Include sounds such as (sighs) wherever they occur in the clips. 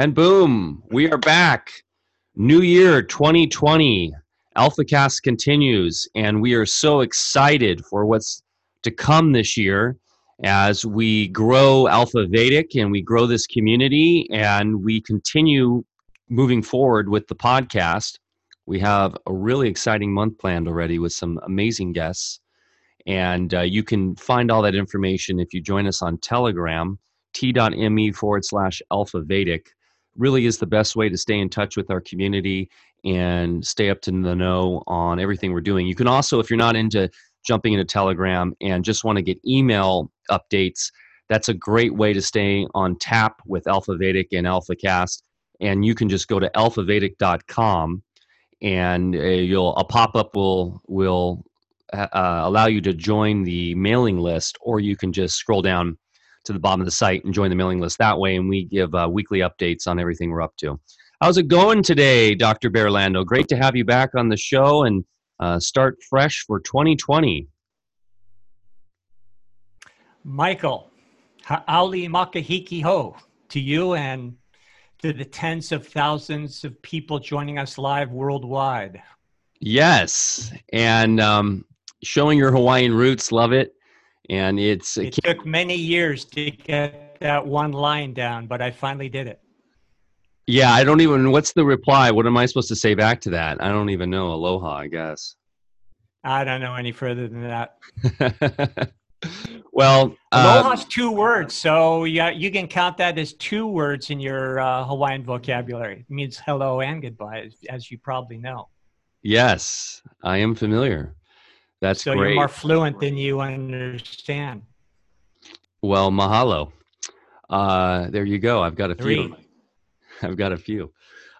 And boom, we are back. New year 2020. AlphaCast continues, and we are so excited for what's to come this year as we grow Alpha Vedic and we grow this community and we continue moving forward with the podcast. We have a really exciting month planned already with some amazing guests. And uh, you can find all that information if you join us on Telegram, t.me forward slash alpha Vedic. Really is the best way to stay in touch with our community and stay up to the know on everything we're doing. You can also, if you're not into jumping into Telegram and just want to get email updates, that's a great way to stay on tap with Alpha Vedic and AlphaCast. And you can just go to alphavedic.com and uh, you'll a pop-up will will uh, allow you to join the mailing list or you can just scroll down to the bottom of the site and join the mailing list that way and we give uh, weekly updates on everything we're up to how's it going today dr Berlando? great to have you back on the show and uh, start fresh for 2020 michael hau'oli makahiki hou to you and to the tens of thousands of people joining us live worldwide. Yes, and um, showing your Hawaiian roots, love it. And it's it took many years to get that one line down, but I finally did it. Yeah, I don't even. What's the reply? What am I supposed to say back to that? I don't even know. Aloha, I guess. I don't know any further than that. (laughs) well, aloha's uh, two words, so yeah, you can count that as two words in your uh, Hawaiian vocabulary. It means hello and goodbye, as, as, you probably know. Yes, I am familiar. That's so great. you're more fluent than you understand. Well, mahalo. Uh, there you go. I've got a Three. few. I've got a few.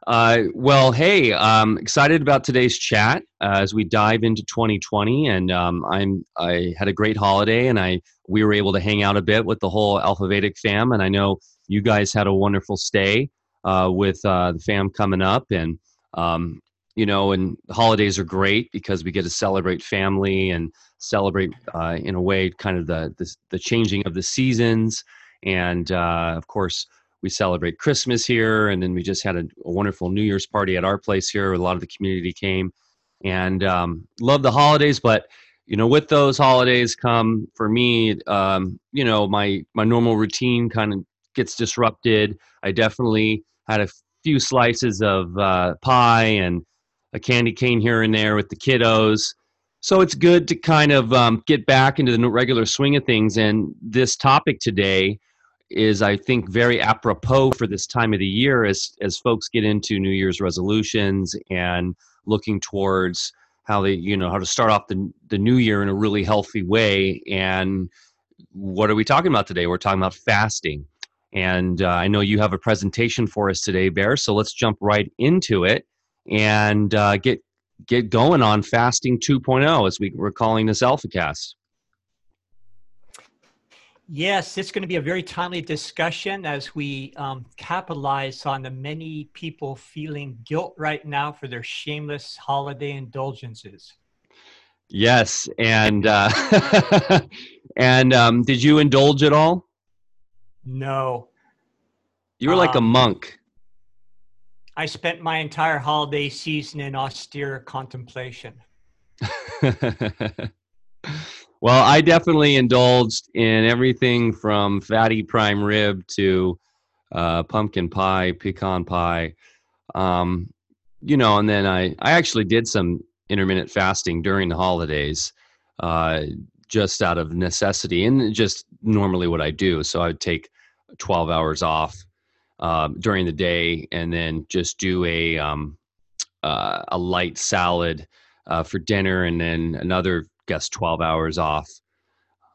Uh, well, hey, I'm excited about today's chat uh, as we dive into 2020, and um, I'm I had a great holiday, and I we were able to hang out a bit with the whole Alpha Vedic fam, and I know you guys had a wonderful stay uh, with uh, the fam coming up, and um, you know, and holidays are great because we get to celebrate family and celebrate uh, in a way kind of the, the the changing of the seasons, and uh, of course we celebrate Christmas here, and then we just had a, a, wonderful New Year's party at our place here. A lot of the community came, and um, love the holidays. But you know, with those holidays come for me, um, you know, my my normal routine kind of gets disrupted. I definitely had a few slices of uh, pie and a candy cane here and there with the kiddos. So it's good to kind of um, get back into the regular swing of things. And this topic today is I think very apropos for this time of the year as as folks get into New Year's resolutions and looking towards how they you know how to start off the the new year in a really healthy way and what are we talking about today we're talking about fasting and uh, i know you have a presentation for us today bear so let's jump right into it and uh, get get going on fasting 2.0 as we, we're calling this alphacast Yes, it's going to be a very timely discussion as we um, capitalize on the many people feeling guilt right now for their shameless holiday indulgences. Yes, and uh, (laughs) and um, did you indulge at all? No. You were like um, a monk. I spent my entire holiday season in austere contemplation. (laughs) Well, I definitely indulged in everything from fatty prime rib to uh, pumpkin pie, pecan pie. Um, you know, and then I, I actually did some intermittent fasting during the holidays, uh, just out of necessity and just normally what I do. So I would take 12 hours off uh, during the day and then just do a, um, uh, a light salad uh, for dinner and then another guess 12 hours off.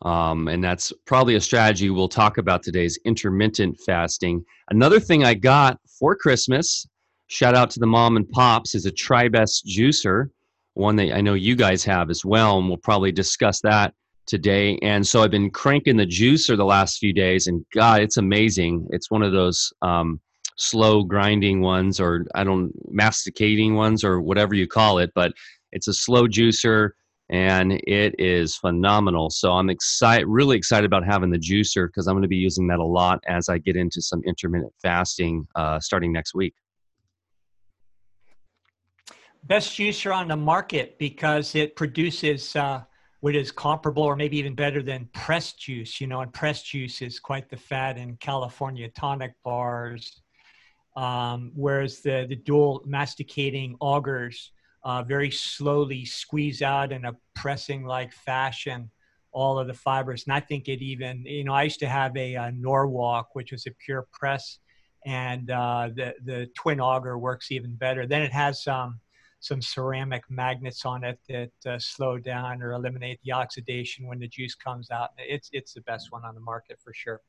Um, and that's probably a strategy we'll talk about today's intermittent fasting. Another thing I got for Christmas, shout out to the mom and pops, is a Tribest juicer, one that I know you guys have as well, and we'll probably discuss that today. And so I've been cranking the juicer the last few days, and God, it's amazing. It's one of those um, slow grinding ones, or I don't masticating ones, or whatever you call it, but it's a slow juicer and it is phenomenal. So I'm excited, really excited about having the juicer because I'm going to be using that a lot as I get into some intermittent fasting uh, starting next week. Best juicer on the market because it produces uh, what is comparable or maybe even better than press juice. You know, and press juice is quite the fad in California tonic bars, um, whereas the the dual masticating augers uh, very slowly squeeze out in a pressing like fashion all of the fibers. And I think it even, you know, I used to have a, a Norwalk, which was a pure press, and uh, the, the twin auger works even better. Then it has um, some ceramic magnets on it that uh, slow down or eliminate the oxidation when the juice comes out. It's, it's the best one on the market for sure.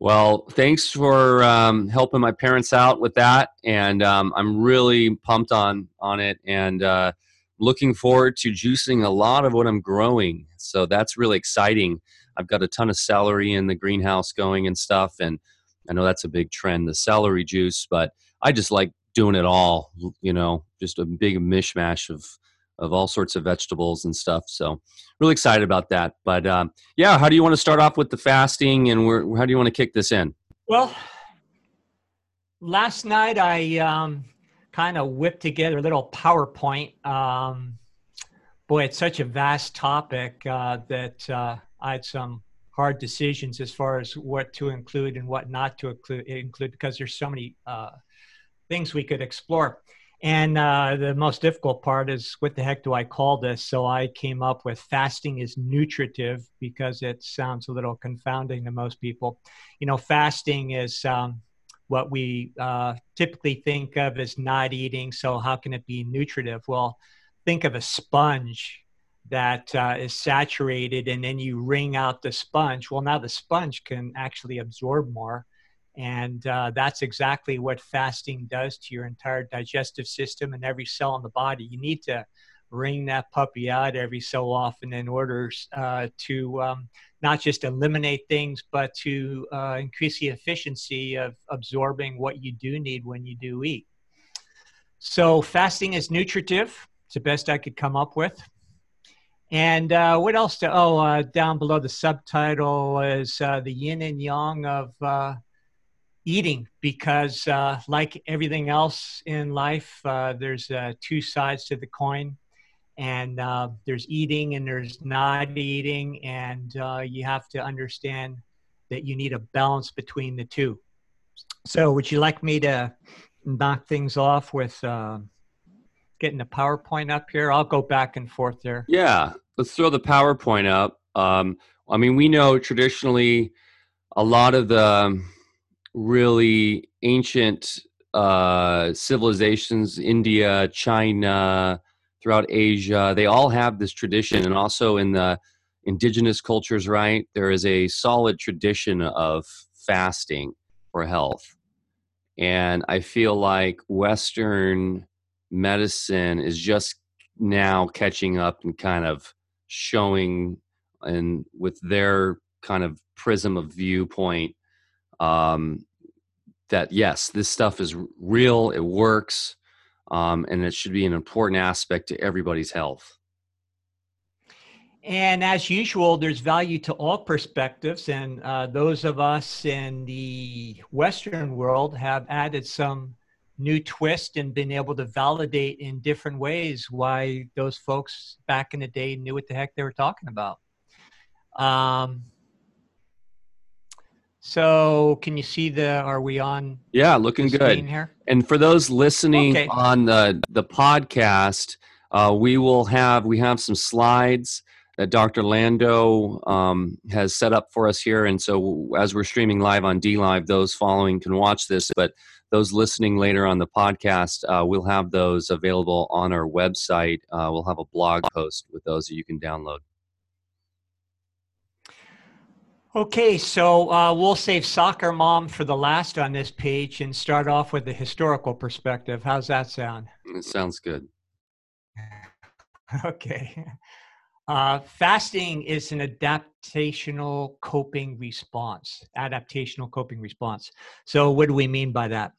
Well, thanks for um, helping my parents out with that, and um, I'm really pumped on on it, and uh, looking forward to juicing a lot of what I'm growing. So that's really exciting. I've got a ton of celery in the greenhouse going and stuff, and I know that's a big trend, the celery juice. But I just like doing it all, you know, just a big mishmash of of all sorts of vegetables and stuff. So really excited about that. But um, yeah, how do you want to start off with the fasting and where, how do you want to kick this in? Well, last night I um, kind of whipped together a little PowerPoint. Um, boy, it's such a vast topic uh, that uh, I had some hard decisions as far as what to include and what not to include, because there's so many uh, things we could explore. And uh, the most difficult part is what the heck do I call this? So I came up with fasting is nutritive because it sounds a little confounding to most people. You know, fasting is um, what we uh, typically think of as not eating. So, how can it be nutritive? Well, think of a sponge that uh, is saturated and then you wring out the sponge. Well, now the sponge can actually absorb more. And uh, that's exactly what fasting does to your entire digestive system and every cell in the body. You need to wring that puppy out every so often in order uh, to um, not just eliminate things, but to uh, increase the efficiency of absorbing what you do need when you do eat. So, fasting is nutritive. It's the best I could come up with. And uh, what else? To, oh, uh, down below the subtitle is uh, the yin and yang of uh, eating because uh, like everything else in life uh, there's uh, two sides to the coin. And uh, there's eating and there's not eating. And uh, you have to understand that you need a balance between the two. So would you like me to knock things off with uh, getting the powerpoint up here? I'll go back and forth there yeah let's throw the powerpoint up. Um, i mean we know traditionally a lot of the really ancient uh, civilizations, India, China, throughout Asia, they all have this tradition, and also in the indigenous cultures, right? There is a solid tradition of fasting for health. And I feel like Western medicine is just now catching up and kind of showing and with their kind of prism of viewpoint um, that yes, this stuff is real, it works, um, and it should be an important aspect to everybody's health. And as usual, there's value to all perspectives, and uh, those of us in the Western world have added some new twist and been able to validate in different ways why those folks back in the day knew what the heck they were talking about. Um, so can you see the, are we on? Yeah, looking good. Here? And for those listening okay. on the, the podcast, uh, we will have, we have some slides that Dr. Lando um, has set up for us here. And so as we're streaming live on DLive, those following can watch this, but those listening later on the podcast, uh, we'll have those available on our website. Uh, we'll have a blog post with those that you can download. Okay, so uh, we'll save soccer mom for the last on this page and start off with the historical perspective. How's that sound? It sounds good. (laughs) okay. Uh, fasting is an adaptational coping response. Adaptational coping response. So, what do we mean by that?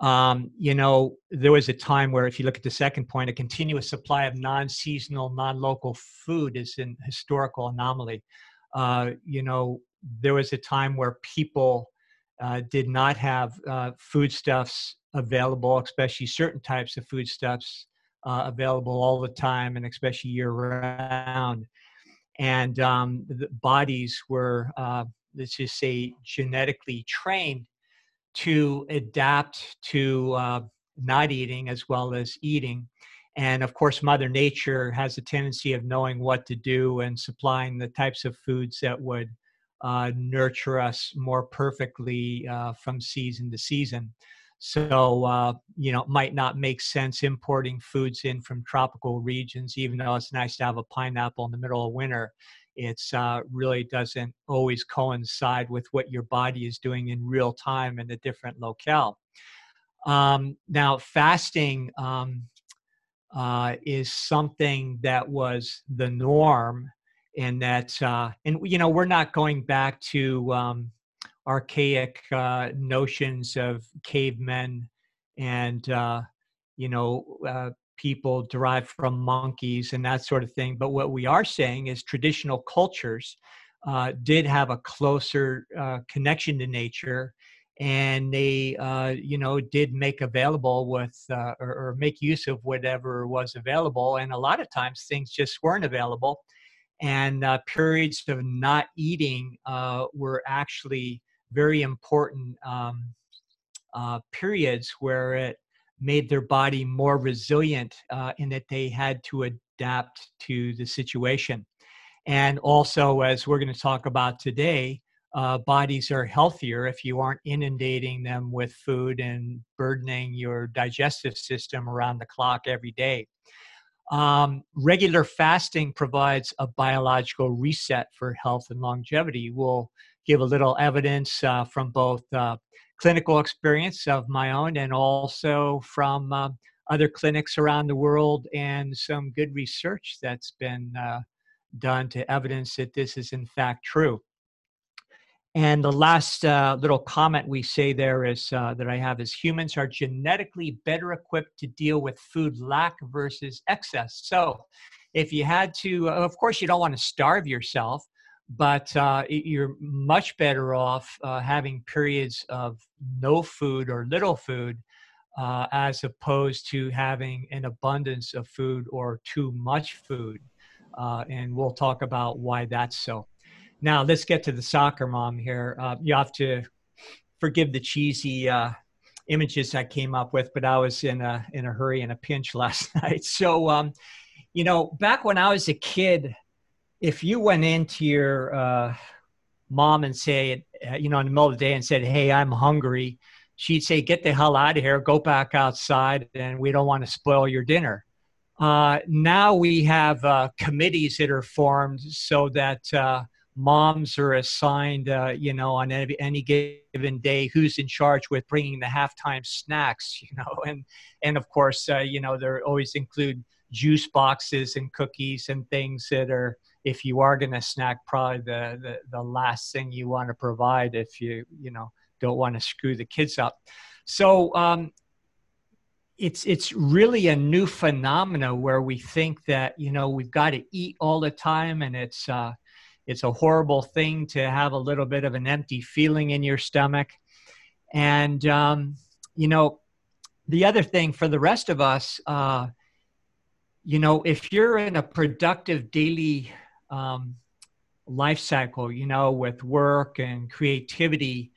Um, you know, there was a time where, if you look at the second point, a continuous supply of non-seasonal, non-local food is an historical anomaly. Uh, you know, there was a time where people uh, did not have uh, foodstuffs available, especially certain types of foodstuffs uh, available all the time, and especially year round. And um, the bodies were, uh, let's just say, genetically trained to adapt to uh, not eating as well as eating. And of course, Mother Nature has a tendency of knowing what to do and supplying the types of foods that would uh, nurture us more perfectly uh, from season to season. So, uh, you know, it might not make sense importing foods in from tropical regions, even though it's nice to have a pineapple in the middle of winter it's uh, really doesn't always coincide with what your body is doing in real time in a different locale. Um, now, fasting um, uh, is something that was the norm, and that, uh, and you know, we're not going back to um, archaic uh, notions of cavemen and uh, you know uh, people derived from monkeys and that sort of thing. But what we are saying is traditional cultures uh, did have a closer uh, connection to nature and they uh, you know did make available with uh, or, or, make use of whatever was available and a lot of times things just weren't available and uh, periods of not eating uh, were actually very important um, periods where it made their body more resilient uh, in that they had to adapt to the situation. And also, as we're going to talk about today, uh, bodies are healthier if you aren't inundating them with food and burdening your digestive system around the clock every day. Um, regular fasting provides a biological reset for health and longevity. We'll give a little evidence uh, from both uh, clinical experience of my own and also from uh, other clinics around the world and some good research that's been uh, done to evidence that this is in fact true. And the last uh, little comment we say there is uh, that I have is humans are genetically better equipped to deal with food lack versus excess. So, if you had to, of course, you don't want to starve yourself, but uh, you're much better off uh, having periods of no food or little food uh, as opposed to having an abundance of food or too much food. Uh, and we'll talk about why that's so. Now, let's get to the soccer mom here. Uh, you have to forgive the cheesy uh, images I came up with, but I was in a, in a hurry and a pinch (laughs) last night. So, um, you know, back when I was a kid, if you went into your uh, mom and say, uh, you know, in the middle of the day and said, "Hey, I'm hungry," she'd say, "Get the hell out of here, go back outside, and we don't want to spoil your dinner." Uh, now we have uh, committees that are formed so that uh, moms are assigned, uh, you know, on any, any, given day who's in charge with bringing the halftime snacks, (laughs) you know, and and of course, uh, you know, there always include juice boxes and cookies and things that are if you are going to snack, probably the, the, the last thing you want to provide if you, you know, don't want to screw the kids up. So um, it's it's really a new phenomena where we think that you know we've got to eat all the time, and it's uh, it's a horrible thing to have a little bit of an empty feeling in your stomach. And um, you know, the other thing for the rest of us, uh, you know, if you're in a productive daily um, life cycle, you know, with work and creativity,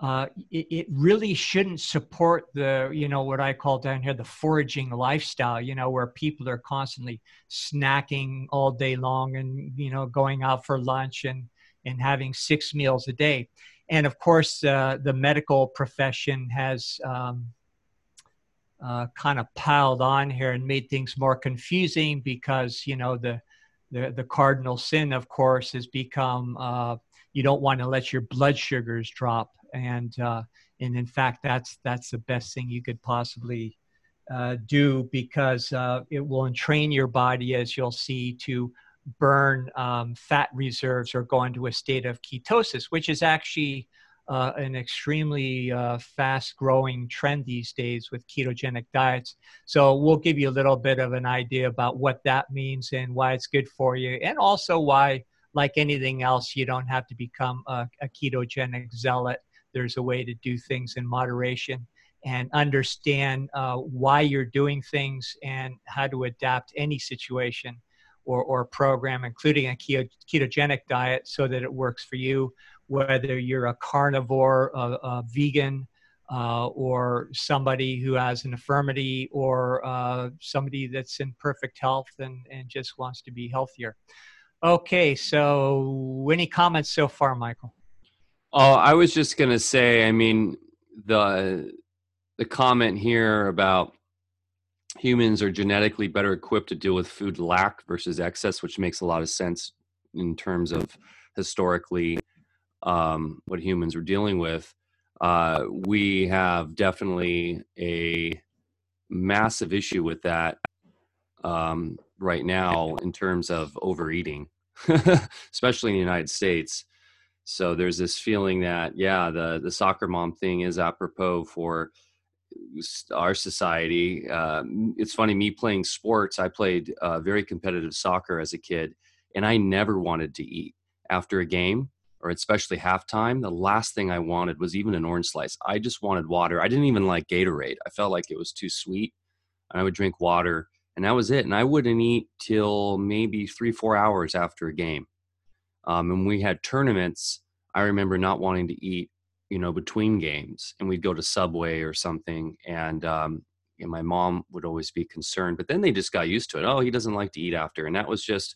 uh, it, it, really shouldn't support the, you know, what I call down here the foraging lifestyle, you know, where people are constantly snacking all day long and, you know, going out for lunch and, and having six meals a day. And of course, uh, the medical profession has um, uh, kind of piled on here and made things more confusing because, you know, the, the, the cardinal sin, of course, has become uh, you don't want to let your blood sugars drop, and uh, and in fact, that's that's the best thing you could possibly uh, do because uh, it will entrain your body, as you'll see, to burn um, fat reserves or go into a state of ketosis, which is actually uh, an extremely uh, fast growing trend these days with ketogenic diets. So we'll give you a little bit of an idea about what that means and why it's good for you, and also why, like anything else, you don't have to become a, a ketogenic zealot. There's a way to do things in moderation and understand uh, why you're doing things and how to adapt any situation or, or program, including a ketogenic diet, so that it works for you whether you're a carnivore, a, a vegan, uh, or somebody who has an infirmity, or uh, somebody that's in perfect health and, and just wants to be healthier. Okay, so any comments so far, Michael? Oh, I was just gonna say, I mean, the the comment here about humans are genetically better equipped to deal with food lack versus excess, which makes a lot of sense in terms of historically um, what humans were dealing with, uh, we have definitely a massive issue with that um, right now in terms of overeating, (laughs) especially in the United States. So there's this feeling that yeah, the the soccer mom thing is apropos for our society. Uh, it's funny, me playing sports, I played uh, very competitive soccer as a kid, and I never wanted to eat after a game or especially halftime, the last thing I wanted was even an orange slice. I just wanted water. I didn't even like Gatorade. I felt like it was too sweet. And I would drink water, and that was it. And I wouldn't eat till maybe three, four hours after a game. Um, and we had tournaments. I remember not wanting to eat, you know, between games, and we'd go to Subway or something. And um, and my mom would always be concerned, but then they just got used to it. Oh, he doesn't like to eat after, and that was just,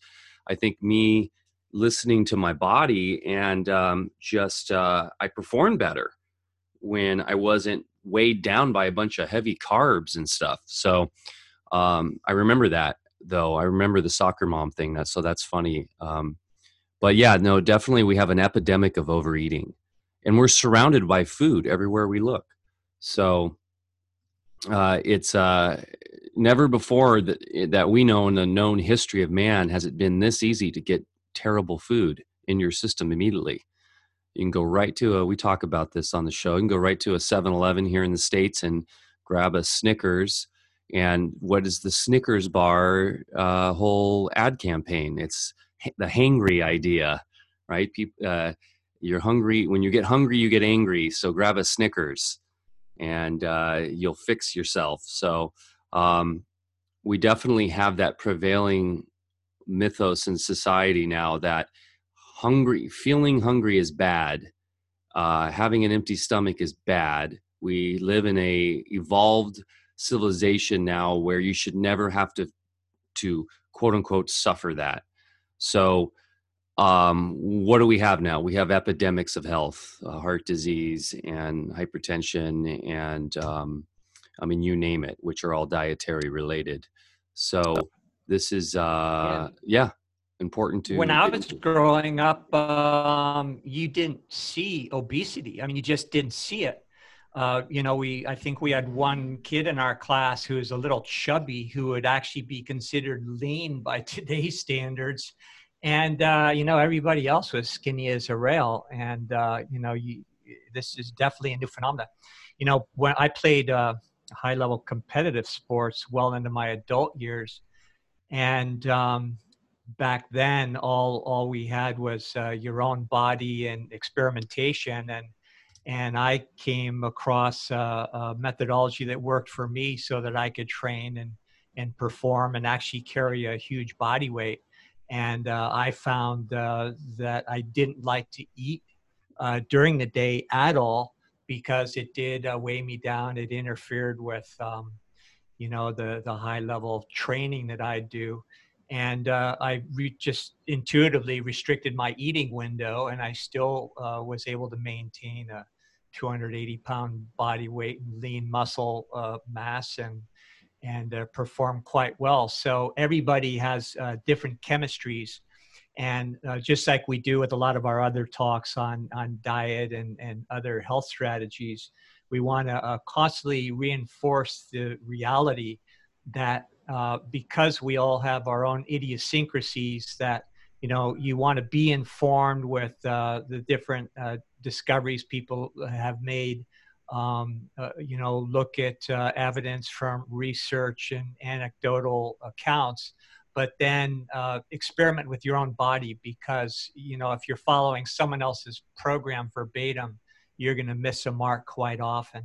I think, me listening to my body and um, just uh, I performed better when I wasn't weighed down by a bunch of heavy carbs and stuff. So um, I remember that though. I remember the soccer mom thing. That so that's funny. Um, but yeah, no, definitely we have an epidemic of overeating, and we're surrounded by food everywhere we look. So uh, it's uh, never before that that we know in the known history of man has it been this easy to get terrible food in your system immediately. You can go right to a, we talk about this on the show, you can go right to a 7 Eleven here in the States and grab a Snickers. And what is the Snickers bar uh, whole ad campaign? It's the hangry idea, right? People, uh, you're hungry. When you get hungry, you get angry. So grab a Snickers and uh, you'll fix yourself. So um, we definitely have that prevailing mythos in society now that hungry, feeling hungry is bad. Uh, having an empty stomach is bad. We live in a evolved civilization now where you should never have to to quote unquote suffer that. So um, what do we have now? We have epidemics of health, uh, heart disease, and hypertension, and um, I mean, you name it, which are all dietary related. So this is uh yeah, yeah important to when i was growing up um you didn't see obesity i mean you just didn't see it uh, you know, we I think we had one kid in our class who was a little chubby who would actually be considered lean by (laughs) today's standards, and uh, you know everybody else was skinny as a rail. And uh, you know, you, this is definitely a new phenomenon. You know, when I played uh, high level competitive sports well into my adult years, and um, back then all all we had was uh, your own body and experimentation and and I came across a, a, methodology that worked for me so that I could train and and perform and actually carry a huge body weight. And uh, I found uh, that I didn't like to eat uh, during the day at all because it did uh, weigh me down. It interfered with um, you know the the high level training that I do, and uh, I re- just intuitively restricted my eating window, and I still uh, was able to maintain a 280 pound body weight and lean muscle uh, mass and and uh, perform quite well. So everybody has uh, different chemistries. And uh, just like we do with a lot of our other talks on, on diet and, and other health strategies, we want to uh, constantly reinforce the reality that uh, because we all have our own idiosyncrasies that you know you want to be informed with the different discoveries people have made. Um, uh, you know, look at uh, evidence from research and anecdotal accounts, but then uh, experiment with your own body because, you know, if you're following someone else's program verbatim, you're going to miss a mark quite often.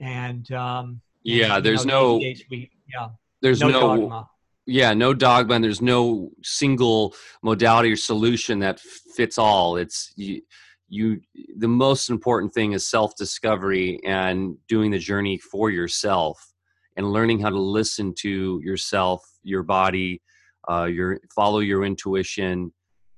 And, um, yeah, and, there's know, no, we, yeah, there's no, no dogma yeah no dogma and there's no single modality or solution that fits all it's you, you the most important thing is self discovery and doing the journey for yourself and learning how to listen to yourself your body uh, your follow your intuition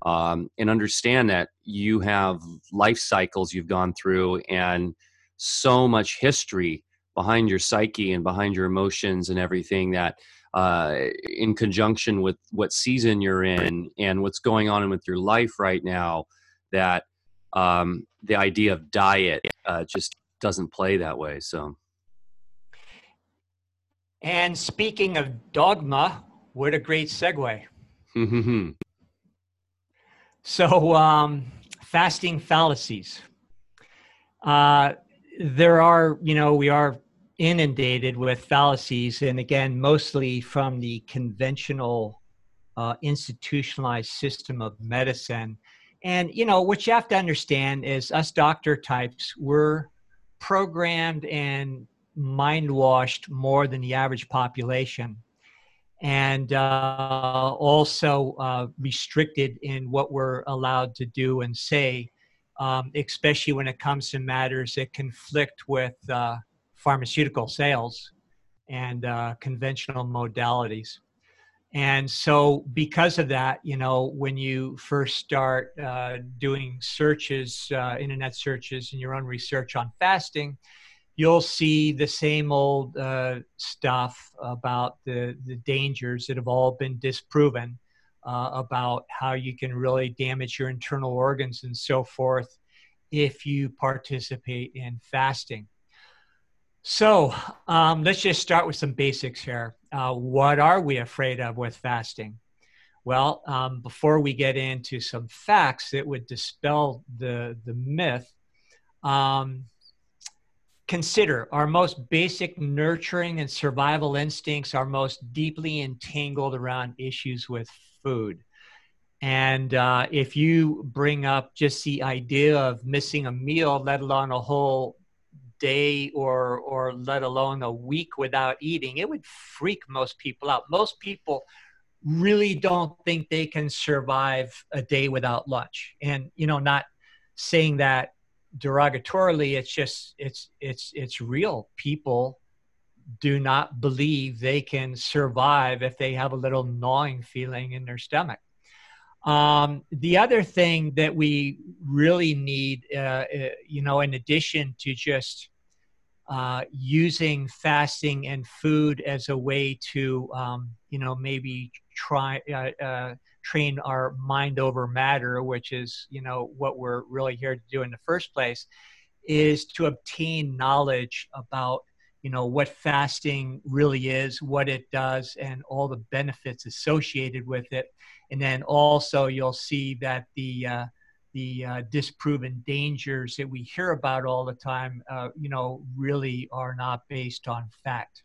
um, and understand that you have life cycles you've gone through and so much history behind your psyche and behind your emotions and everything that uh, in conjunction with what season you're in and what's going on with your life right now that um, the idea of diet uh, just doesn't play that way so. And speaking of dogma what a great segue. (laughs) So um, fasting fallacies. Uh, there are you know we are inundated with fallacies, and again, mostly from the conventional uh, institutionalized system of medicine. And, you know, what you have to understand is us doctor types, we're programmed and mind washed more than the average population. And uh, also uh, restricted in what we're allowed to do and say, um, especially when it comes to matters that conflict with uh, pharmaceutical sales and uh, conventional modalities. And so, because of that, you know, when you first start uh, doing searches, uh, internet searches, and your own research on fasting, you'll see the same old uh, stuff about the, the dangers that have all been disproven uh, about how you can really damage your internal organs and so forth if you participate in fasting. So um, let's just start with some basics here. Uh, what are we afraid of with fasting? Well, um, before we get into some facts that would dispel the, the myth, um, consider our most basic nurturing and survival instincts are most deeply entangled around issues with food. And uh, if you bring up just the idea of missing a meal, let alone a whole day or or let alone a week without eating it would freak most people out. Most people really don't think they can survive a day without lunch. And you know not saying that derogatorily it's just it's it's it's real. People do not believe they can survive if they have a little gnawing feeling in their stomach. Um, the other thing that we really need, uh, uh, you know, in addition to just uh, using fasting and food as a way to, um, you know, maybe try uh, uh, train our mind over matter, which is, you know, what we're really here to do in the first place, is to obtain knowledge about you know what fasting really is what it does and all the benefits associated with it. And then also you'll see that the uh, the uh, disproven dangers that we hear about all the time, uh, you know, really are not based on fact.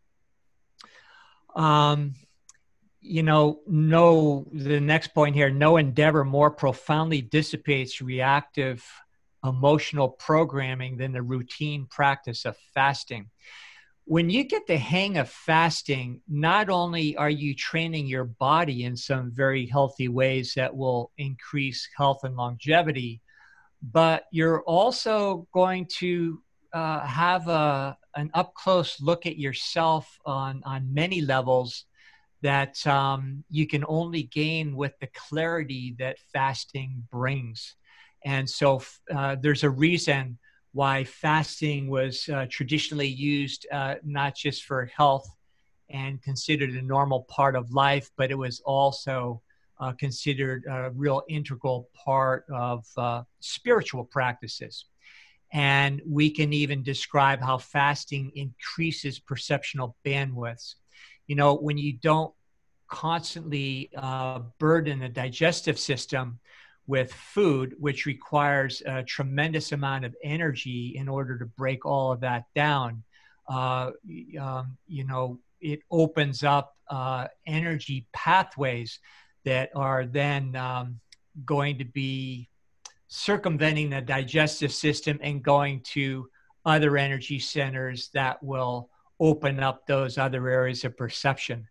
Um, you know, no, the next point here no endeavor more profoundly dissipates reactive emotional programming than the routine practice of fasting when you get the hang of fasting, not only are you training your body in some very healthy ways that will increase health and longevity, but you're also going to uh, have a, an up close look at yourself on, on many levels that um, you can only gain with the clarity that fasting brings. And so uh, there's a reason why fasting was uh, traditionally used uh, not just for health and considered a normal part of life, but it was also uh, considered a real integral part of uh, spiritual practices. And we can even describe how fasting increases perceptual bandwidths. You know, when you don't constantly uh, burden the digestive system with food, which requires a tremendous amount of energy in order to break all of that down, uh, um, you know, it opens up uh, energy pathways that are then um, going to be circumventing the digestive system and going to other energy centers that will open up those other areas of perception.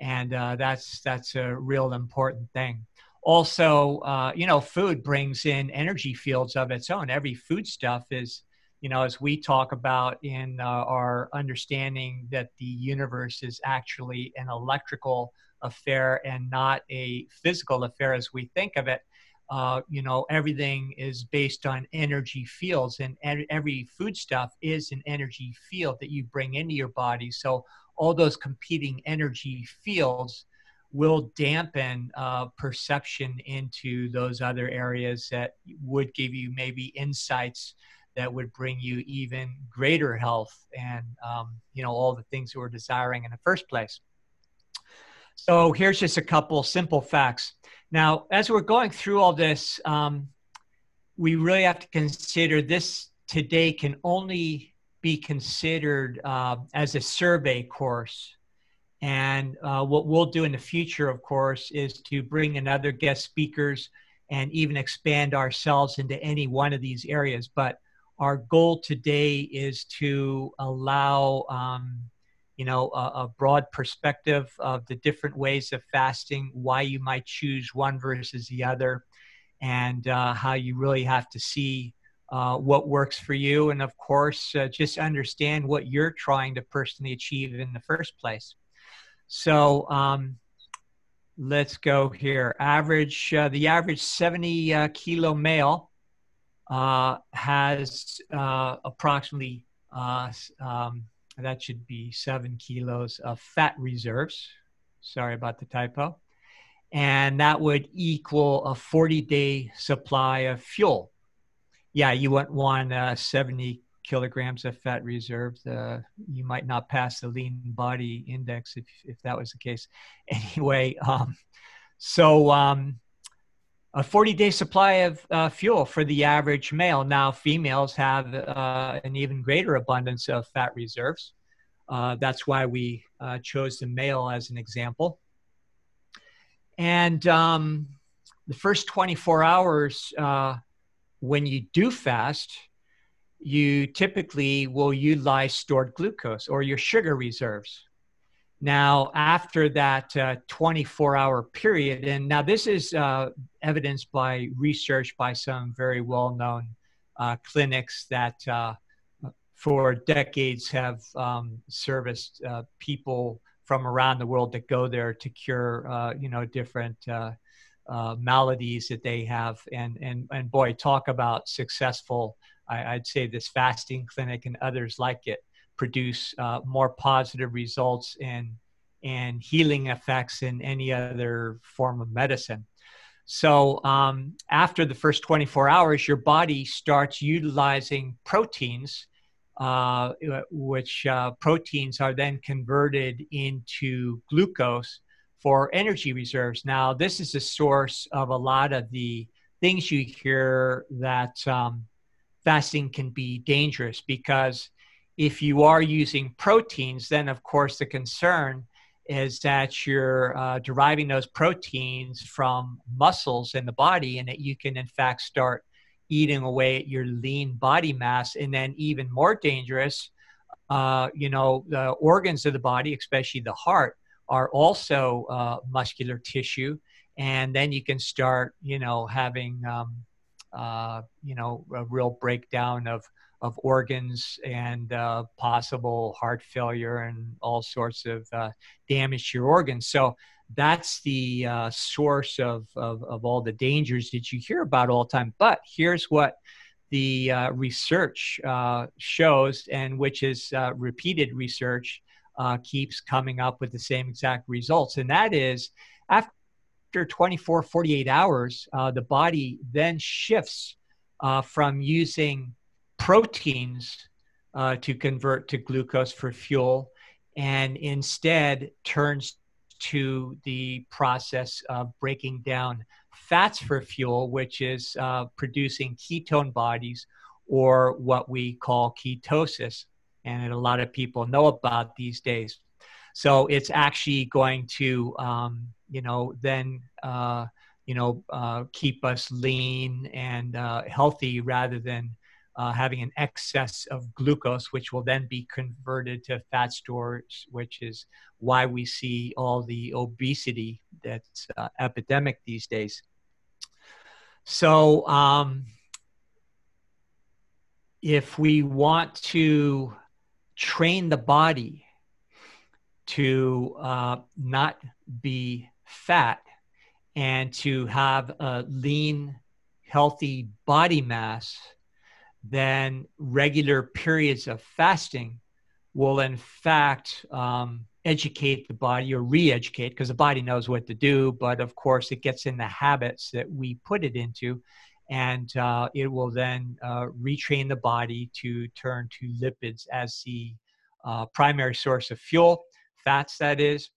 And uh, that's that's a real important thing also uh, you know food brings in energy fields of its own. Every food stuff is you know as we talk about in uh, our understanding that the universe is actually an electrical affair and not a physical affair as we think of it uh, you know everything is based on energy fields and every food stuff is an energy field that you bring into your body. So all those competing energy fields will dampen uh, perception into those other areas that would give you maybe insights that would bring you even greater health and um, you know all the things that we're desiring in the first place so here's just a couple simple facts now, as we're going through all this, um, we really have to consider this today can only be considered uh, as a survey course. And uh, what we'll do in the future, of course, is to bring in other guest speakers and even expand ourselves into any one of these areas. But our goal today is to allow um, you know a, a, broad perspective of the different ways of fasting why you might choose one versus the other and uh, how you really have to see uh, what works for you and of course uh, just understand what you're trying to personally achieve in the first place so um, let's go here average uh, the average 70 uh, kilo male uh, has approximately um, that should be seven kilos of fat reserves. Sorry about the typo. And that would equal a 40 day supply of fuel. Yeah, you wouldn't want uh, 70 kilograms of fat reserves. Uh, you might not pass the lean body index if, if that was the case. (laughs) Anyway, um, so um, a 40 day supply of uh, fuel for the average male. Now, females have uh, an even greater abundance of fat reserves. Uh, that's why we uh, chose the male as an example. And um, the first 24 hours, uh, when you do fast, you typically will utilize stored glucose or your sugar reserves. Now, after that uh, 24 hour period, and now this is uh, evidenced by research by some very well known uh, clinics that uh, for decades have um, serviced uh, people from around the world that go there to cure, uh, you know, different maladies that they have. And, and, and boy, talk about successful. I, I'd say this fasting clinic and others like it produce uh, more positive results and and healing effects in any other form of medicine. So um, after the first 24 hours, your body starts utilizing proteins, uh, which uh, proteins are then converted into glucose for energy reserves. Now, this is the source of a lot of the things you hear that um, fasting can be dangerous because if you are using proteins, then of course the concern is that you're uh, deriving those proteins from muscles in the body and that you can in fact start eating away at your lean body mass. And then even more dangerous uh, you know the organs of the body especially the heart are also uh, muscular tissue. And then you can start you know having um, uh, you know a real breakdown of of organs and uh, possible heart failure and all sorts of uh, damage to your organs. So that's the uh, source of, of, of, all the dangers that you hear about all the time. But here's what the uh, research uh, shows, and which is repeated research keeps coming up with the same exact results. And that is after 24, 48 hours, the body then shifts from using proteins uh, to convert to glucose for fuel and instead turns to the process of breaking down fats for fuel, which is uh, producing ketone bodies or what we call ketosis. And a lot of people know about these days. So it's actually going to, um, you know, then, uh, you know, uh, keep us lean and uh, healthy rather than uh, having an excess of glucose, which will then be converted to fat stores, which is why we see all the obesity that's uh, epidemic these days. So, um, if we want to train the body to uh, not be fat and to have a lean, healthy body mass, then regular periods of fasting will, in fact, um, educate the body or re educate because the body knows what to do. But of course, it gets in the habits that we put it into. And uh, it will then uh, retrain the body to turn to lipids as the uh, primary source of fuel, fats, that is.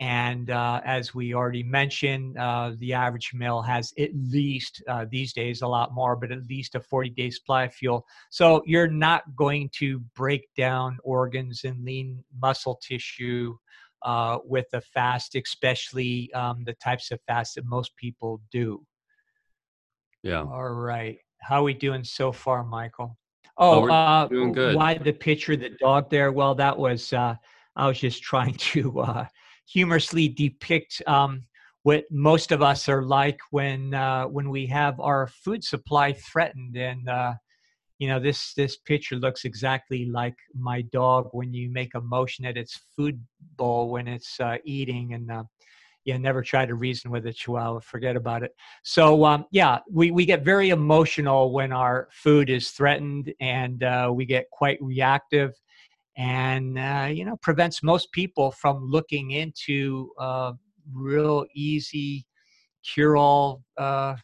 And uh, as we already mentioned, uh, the average male has at least, uh, these days a lot more, but at least a 40 day supply of fuel. So you're not going to break down organs and lean muscle tissue uh, with a fast, especially um, the types of fast that most people do. Yeah. All right. How are we doing so far, Michael? Oh, oh uh, doing good. Why the picture, of the dog there? Well, that was, uh, I was just trying (laughs) to uh, humorously depict um, what most of us are like when uh, when we have our food supply threatened. And uh, you know, this this picture looks exactly like my dog when you make a motion at its food bowl when it's uh, eating and. Uh, yeah, never try to reason with a chihuahua. Forget about it. So, um, yeah, we, we get very emotional when our food is threatened and uh, we get quite reactive and uh, you know prevents most people from looking into uh, real easy cure-all uh,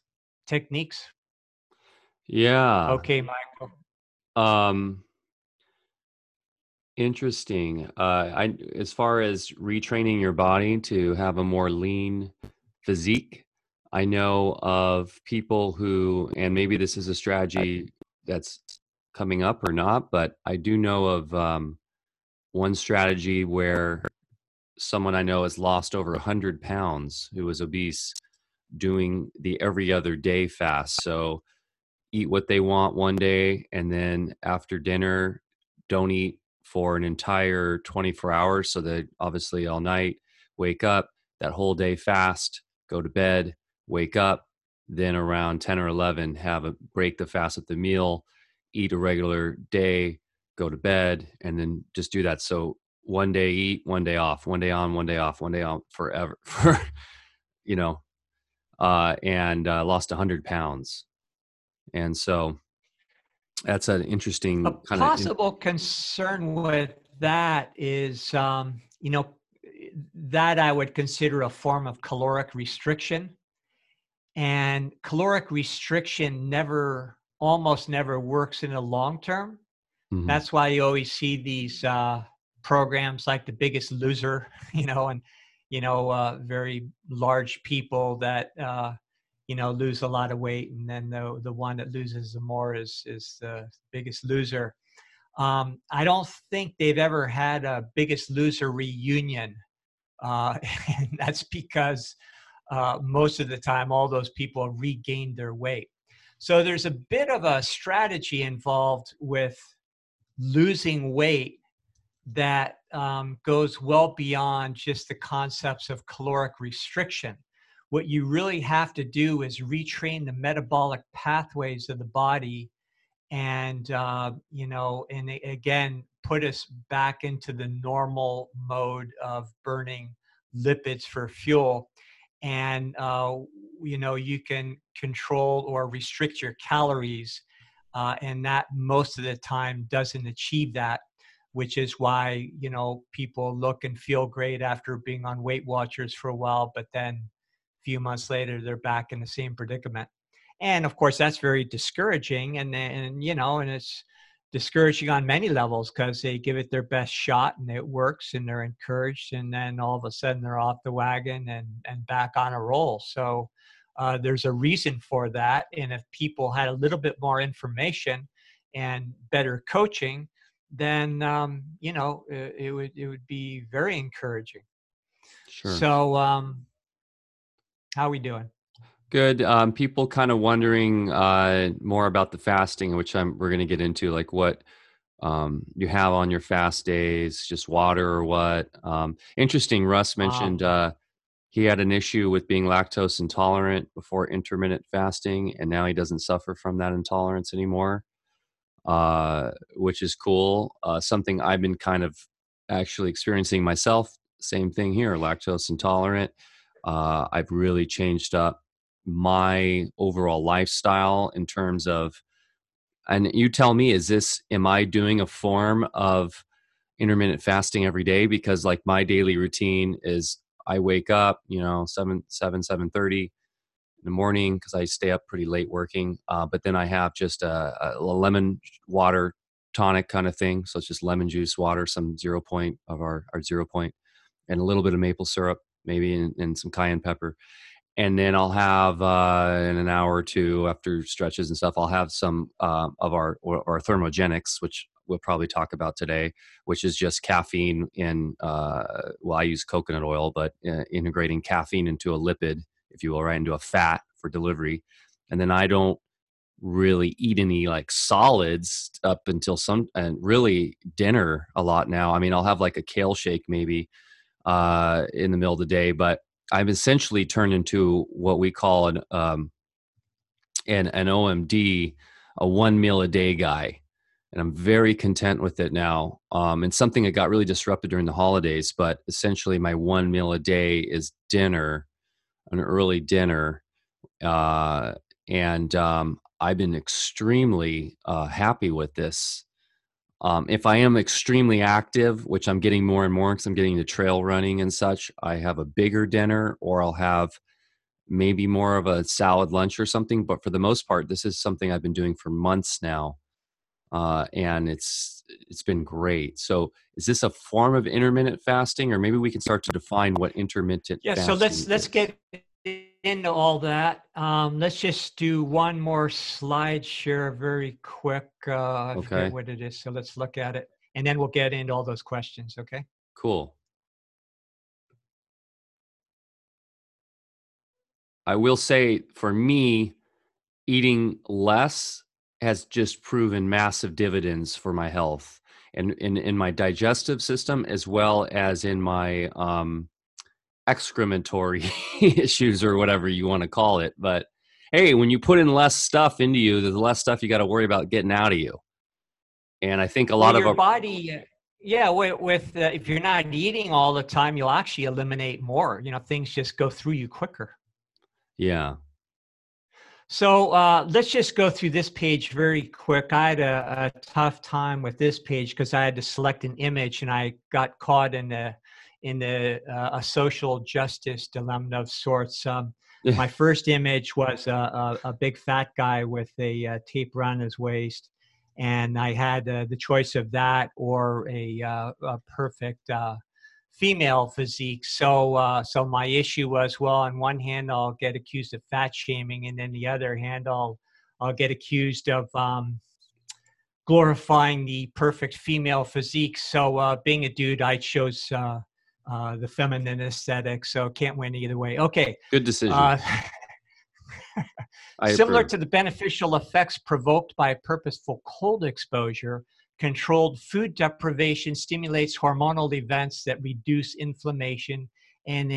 techniques. Yeah. Okay, Michael. Um, interesting. Uh, I as far as retraining your body to have a more lean physique. I know of people who, and maybe this is a strategy that's coming up or not, but I do know of um, one strategy where someone I know has lost over 100 pounds who was obese doing the every other day fast. So eat what they want one day and then after dinner don't eat for an entire 24 hours so that obviously all night wake up that whole day fast go to bed wake up then around 10 or 11 have a break the fast at the meal eat a regular day go to bed, and then just do that. So one day eat, one day off, one day on, one day off, one day on forever (laughs) for you know, uh, and uh, lost hundred pounds. And so that's an interesting a kind possible of in- concern with that is, um, you know, that I would consider a form of caloric restriction. And caloric restriction never, almost never works in the long term. Mm-hmm. That's why you always see these uh, programs like The Biggest Loser, (laughs) you know, and you know, uh, very large people that uh, you know lose a lot of weight, and then the the one that loses the more is is the Biggest Loser. Um, I don't think they've ever had a Biggest Loser reunion, uh, (laughs) and that's because uh, most of the time all those people regained their weight. So there's a bit of a strategy involved with losing weight that um, goes well beyond just the concepts of caloric restriction. What you really have to do is retrain the metabolic pathways of the body and, uh, you know, and again, put us back into the normal mode of burning lipids for fuel. And, uh, you know, you can control or restrict your calories uh, and that most of the time doesn't achieve that which is why you know people look and feel great after being on weight watchers for a while but then a few months later they're back in the same predicament. And of course that's very discouraging and and you know and it's discouraging on many levels because they give it their best shot and it works and they're encouraged and then all of a sudden they're off the wagon and and back on a roll. So uh, there's a reason for that. And if people had a little bit more information and better coaching, then um, you know it, it, would it would be very encouraging. Sure. So, um, how are we doing? Good. Um, people kind of wondering uh, more about the fasting, which I'm we're going to get into, like what um, you have on your fast days, just water or what. Um, interesting. Russ mentioned uh, he had an issue with being lactose intolerant before intermittent fasting, and now he doesn't suffer from that intolerance anymore, uh, which is cool. Uh, something I've been kind of actually experiencing myself. Same thing here, lactose intolerant. Uh, I've really changed up my overall lifestyle in terms of and you tell me is this am i doing a form of intermittent fasting every day because like my daily routine is i wake up you know 7 7 7 30 in the morning because i stay up pretty late working uh, but then i have just a, a, lemon water tonic kind of thing so it's just lemon juice water some zero point of our, our zero point and a little bit of maple syrup maybe and, and some cayenne pepper and then I'll have uh, in an hour or two after stretches and stuff, I'll have some uh, of our or, or, thermogenics, which we'll probably talk about today, which is just caffeine in. Uh, well, I use coconut oil, but uh, integrating caffeine into a lipid, if you will, right into a fat for delivery, and then I don't really eat any like solids up until some and really dinner a lot now. I mean, I'll have like a kale shake maybe uh, in the middle of the day, but I've essentially turned into what we call an um, an, an OMD, a one meal a day guy, and I'm very content with it now. Um, and something that got really disrupted during the holidays, but essentially my one meal a day is dinner, an early dinner, uh, and um, I've been extremely uh, happy with this. Um, if I am extremely active, which I'm getting more and more because I'm getting the trail running and such, I have a bigger dinner or I'll have maybe more of a salad lunch or something. But for the most part, this is something I've been doing for months now. Uh, and it's it's been great. So, is this a form of intermittent fasting, or maybe we can start to define what intermittent? Yeah. so let's is. let's get into all that. Um, let's just do one more slide share very quick. Uh, I okay. forget what it is. So let's look at it and then we'll get into all those questions. Okay. Cool. I will say for me, eating less has just proven massive dividends for my health and in, in my digestive system as well as in my um, excrementory (laughs) issues or whatever you want to call it. But hey, when you put in less stuff into you, there's less stuff you got to worry about getting out of you. And I think a lot well, of your our body, yeah, with, with uh, if you're not eating all the time, you'll actually eliminate more. You know, things just go through you quicker. Yeah. So uh, let's just go through this page very quick. I had a, a tough time with this page because I had to select an image and I got caught in the in the, uh, a social justice dilemma of sorts. Um, my first image was a, a, a, big fat guy with a, uh, tape around his waist, and I had uh, the choice of that or a, uh, a perfect uh, female physique. So, uh, so my issue was, well, on one hand, I'll get accused of fat shaming, and then the other hand, I'll I'll get accused of um, glorifying the perfect female physique. So, uh, being a dude, I chose uh, uh, the feminine aesthetic. So can't win either way. Okay. Good decision. Uh, (laughs) similar approve. to the beneficial effects provoked by purposeful cold exposure, controlled food deprivation stimulates hormonal events that reduce inflammation and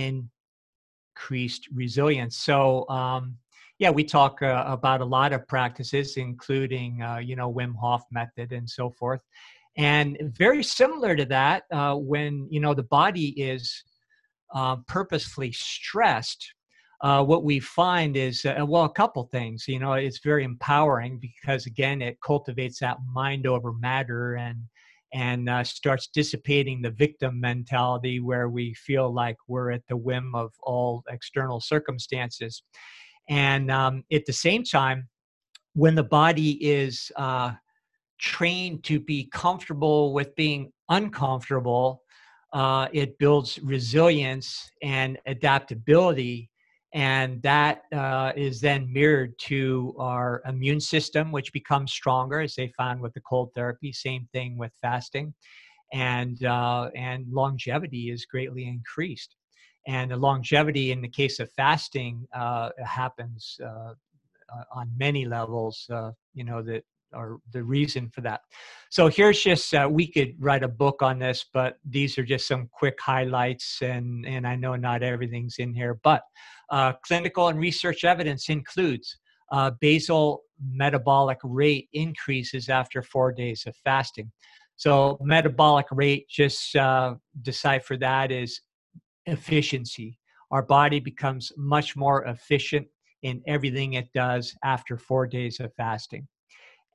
increased resilience. So, um, yeah, we talk uh, about a lot of practices, including, uh, you know, Wim Hof method and so forth. And very similar to that, uh, when you know the body is uh, purposefully stressed, uh, what we find is uh, well a couple things. You know, it's very empowering because again, it cultivates that mind over matter and and uh, starts dissipating the victim mentality where we feel like we're at the whim of all external circumstances. And um, at the same time, when the body is uh, trained to be comfortable with being uncomfortable, uh, it builds resilience and adaptability. And that uh, is then mirrored to our immune system, which becomes stronger, as they found with the cold therapy. Same thing with fasting, and uh, and longevity is greatly increased. And the longevity in the case of fasting uh, happens uh, uh, on many levels. Uh, you know that are the reason for that. So here's just uh, we could write a book on this, but these are just some quick highlights, and and I know not everything's in here, but uh, clinical and research evidence includes uh, basal metabolic rate increases after four days of fasting. So, metabolic rate, just uh, decipher that is efficiency. Our body becomes much more efficient in everything it does after four days of fasting.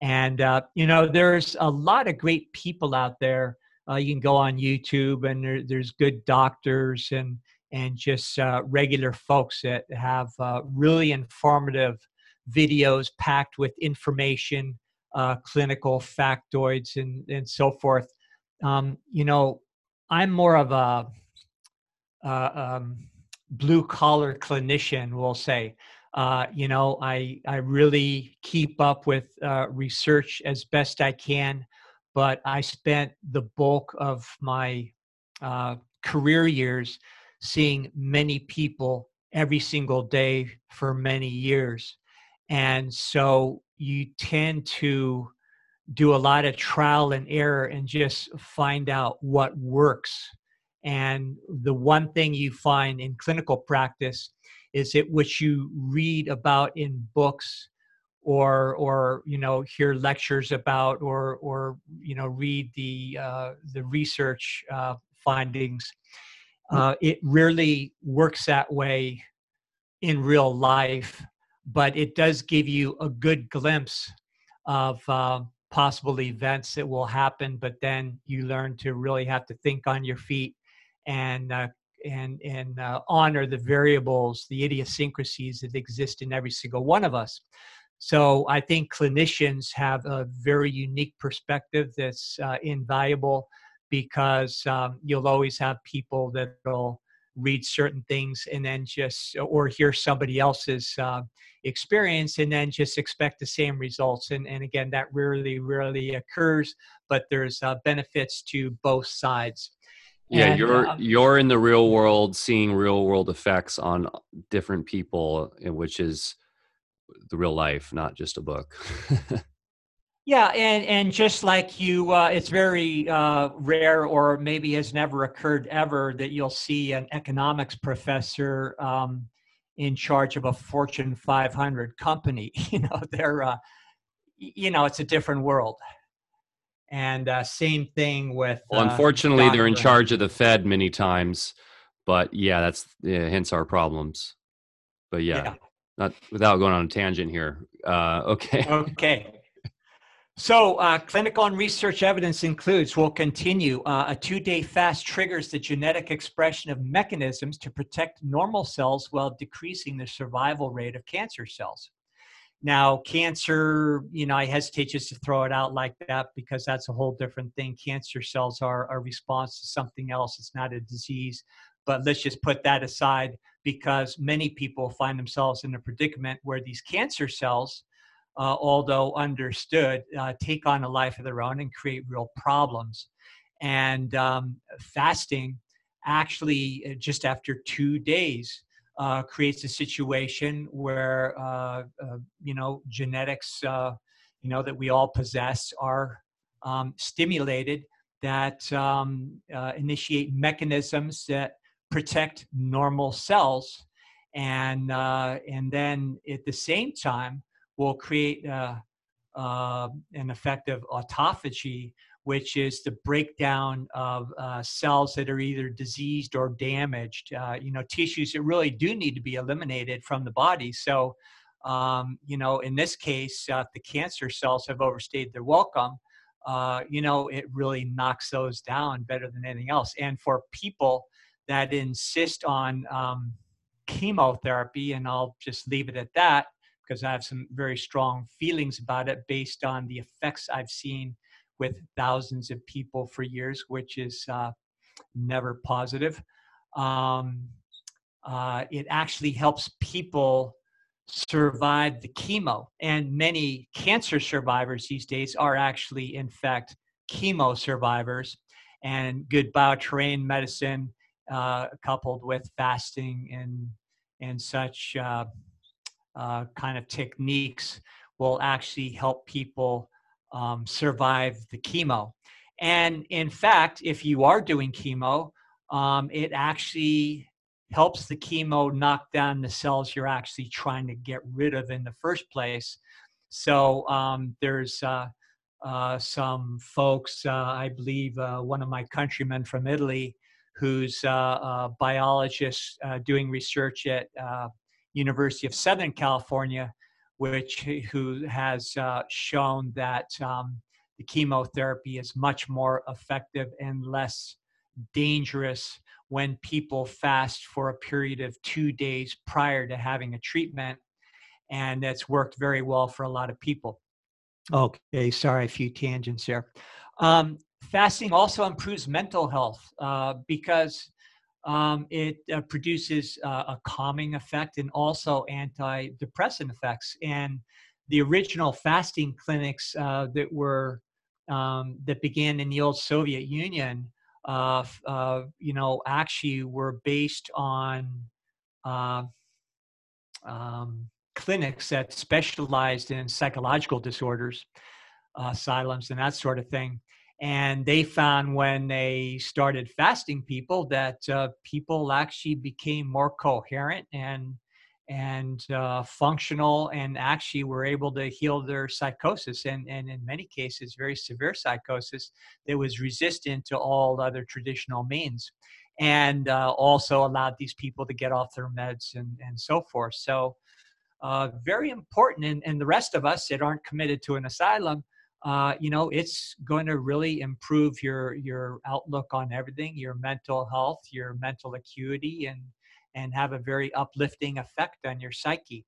And, uh, you know, there's a lot of great people out there. Uh, you can go on YouTube and there, there's good doctors and and just uh, regular folks that have uh, really informative videos packed with information, uh, clinical factoids, and, and so forth. Um, you know, I'm more of a, uh, um, blue collar clinician, we'll say. Uh, you know, I, I really keep up with uh, research as best I can, but I spent the bulk of my career years seeing many people every single day for many years. And so you tend to do a lot of trial and error and just find out what works. And the one thing you find in clinical practice is it which you read about in books or or you know hear lectures about or or you know read the uh, the research uh, findings uh, it rarely works that way in real life, but it does give you a good glimpse of uh, possible events that will happen. But then you learn to really have to think on your feet and uh, and and uh, honor the variables, the idiosyncrasies that exist in every single one of us. So I think clinicians have a very unique perspective that's uh, invaluable because um, you'll always have people that'll read certain things and then just or hear somebody else's uh, experience and then just expect the same results. And, and again that rarely rarely occurs but there's uh, benefits to both sides. Yeah and, you're um, you're in the real world seeing real world effects on different people which is the real life not just a book (laughs) Yeah, and and just like you, uh, it's very uh, rare, or maybe has never occurred ever, that you'll see an economics professor um, in charge of a Fortune 500 company. (laughs) You know, they're, uh, you know, it's a different world. And uh, same thing with. Well, uh, unfortunately, they're in charge of the Fed many times, but yeah, that's yeah, hence our problems. But yeah, yeah, not without going on a tangent here. Uh, (laughs) okay. Okay. So, uh, clinical and research evidence includes, will continue, uh, a two day fast triggers the genetic expression of mechanisms to protect normal cells while decreasing the survival rate of cancer cells. Now, cancer, you know, I hesitate just to throw it out like that because that's a whole different thing. Cancer cells are a response to something else, it's not a disease. But let's just put that aside because many people find themselves in a predicament where these cancer cells uh, although understood, uh, take on a life of their own and create real problems. And um, fasting actually, uh, just after two days, uh, creates a situation where, uh, uh, you know, genetics, you know, that we all possess are um, stimulated that um, initiate mechanisms that protect normal cells and and then at the same time will create uh, uh, an effective autophagy, which is the breakdown of uh, cells that are either diseased or damaged. Uh, you know, tissues that really do need to be eliminated from the body. So, um, you know, in this case, uh, the cancer cells have overstayed their welcome. Uh, you know, it really knocks those down better than anything else. And for people that insist on um, chemotherapy, and I'll just leave it at that, because I have some very strong feelings about it based on the effects I've seen with thousands of people for years, which is uh, never positive. Um, uh, it actually helps people survive the chemo. And many cancer survivors these days are actually, in fact, chemo survivors. And good bioterrain medicine, uh, coupled with fasting and and such uh, kind of techniques, will actually help people um, survive the chemo. And in fact, if you are doing chemo, um, it actually helps the chemo knock down the cells you're actually trying to get rid of in the first place. So um, there's uh, uh, some folks, uh, I believe uh, one of my countrymen from Italy, who's uh, a biologist doing research at University of Southern California, which who has shown that um, the chemotherapy is much more effective and less dangerous when people fast for a period of two days prior to having a treatment. And that's worked very well for a lot of people. Okay, sorry, a few tangents here. Um, fasting also improves mental health uh, because um, it uh, produces uh, a calming effect and also antidepressant effects. And the original fasting clinics uh, that were um, that began in the old Soviet Union uh, uh, you know, actually were based on uh, um, clinics that specialized in psychological disorders, asylums, and that sort of thing. And they found when they started fasting people that uh, people actually became more coherent and and uh, functional and actually were able to heal their psychosis and, and in many cases very severe psychosis that was resistant to all other traditional means and uh, also allowed these people to get off their meds and, and so forth. So uh, very important and, and the rest of us that aren't committed to an asylum uh, you know it's going to really improve your your outlook on everything your mental health your mental acuity and and have a very uplifting effect on your psyche.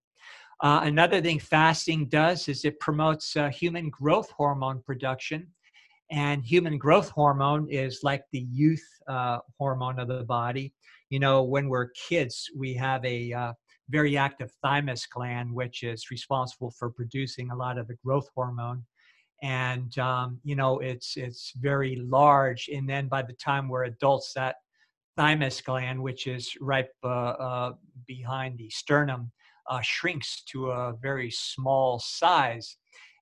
Uh, another thing fasting does is it promotes uh, human growth hormone production. And human growth hormone is like the youth uh, hormone of the body. You know, when we're kids, we have a uh, very active thymus gland, which is responsible for producing a lot of the growth hormone. And um, you know, it's it's very large. And then by the time we're adults, that thymus gland, which is right uh, uh, behind the sternum, uh, shrinks to a very small size.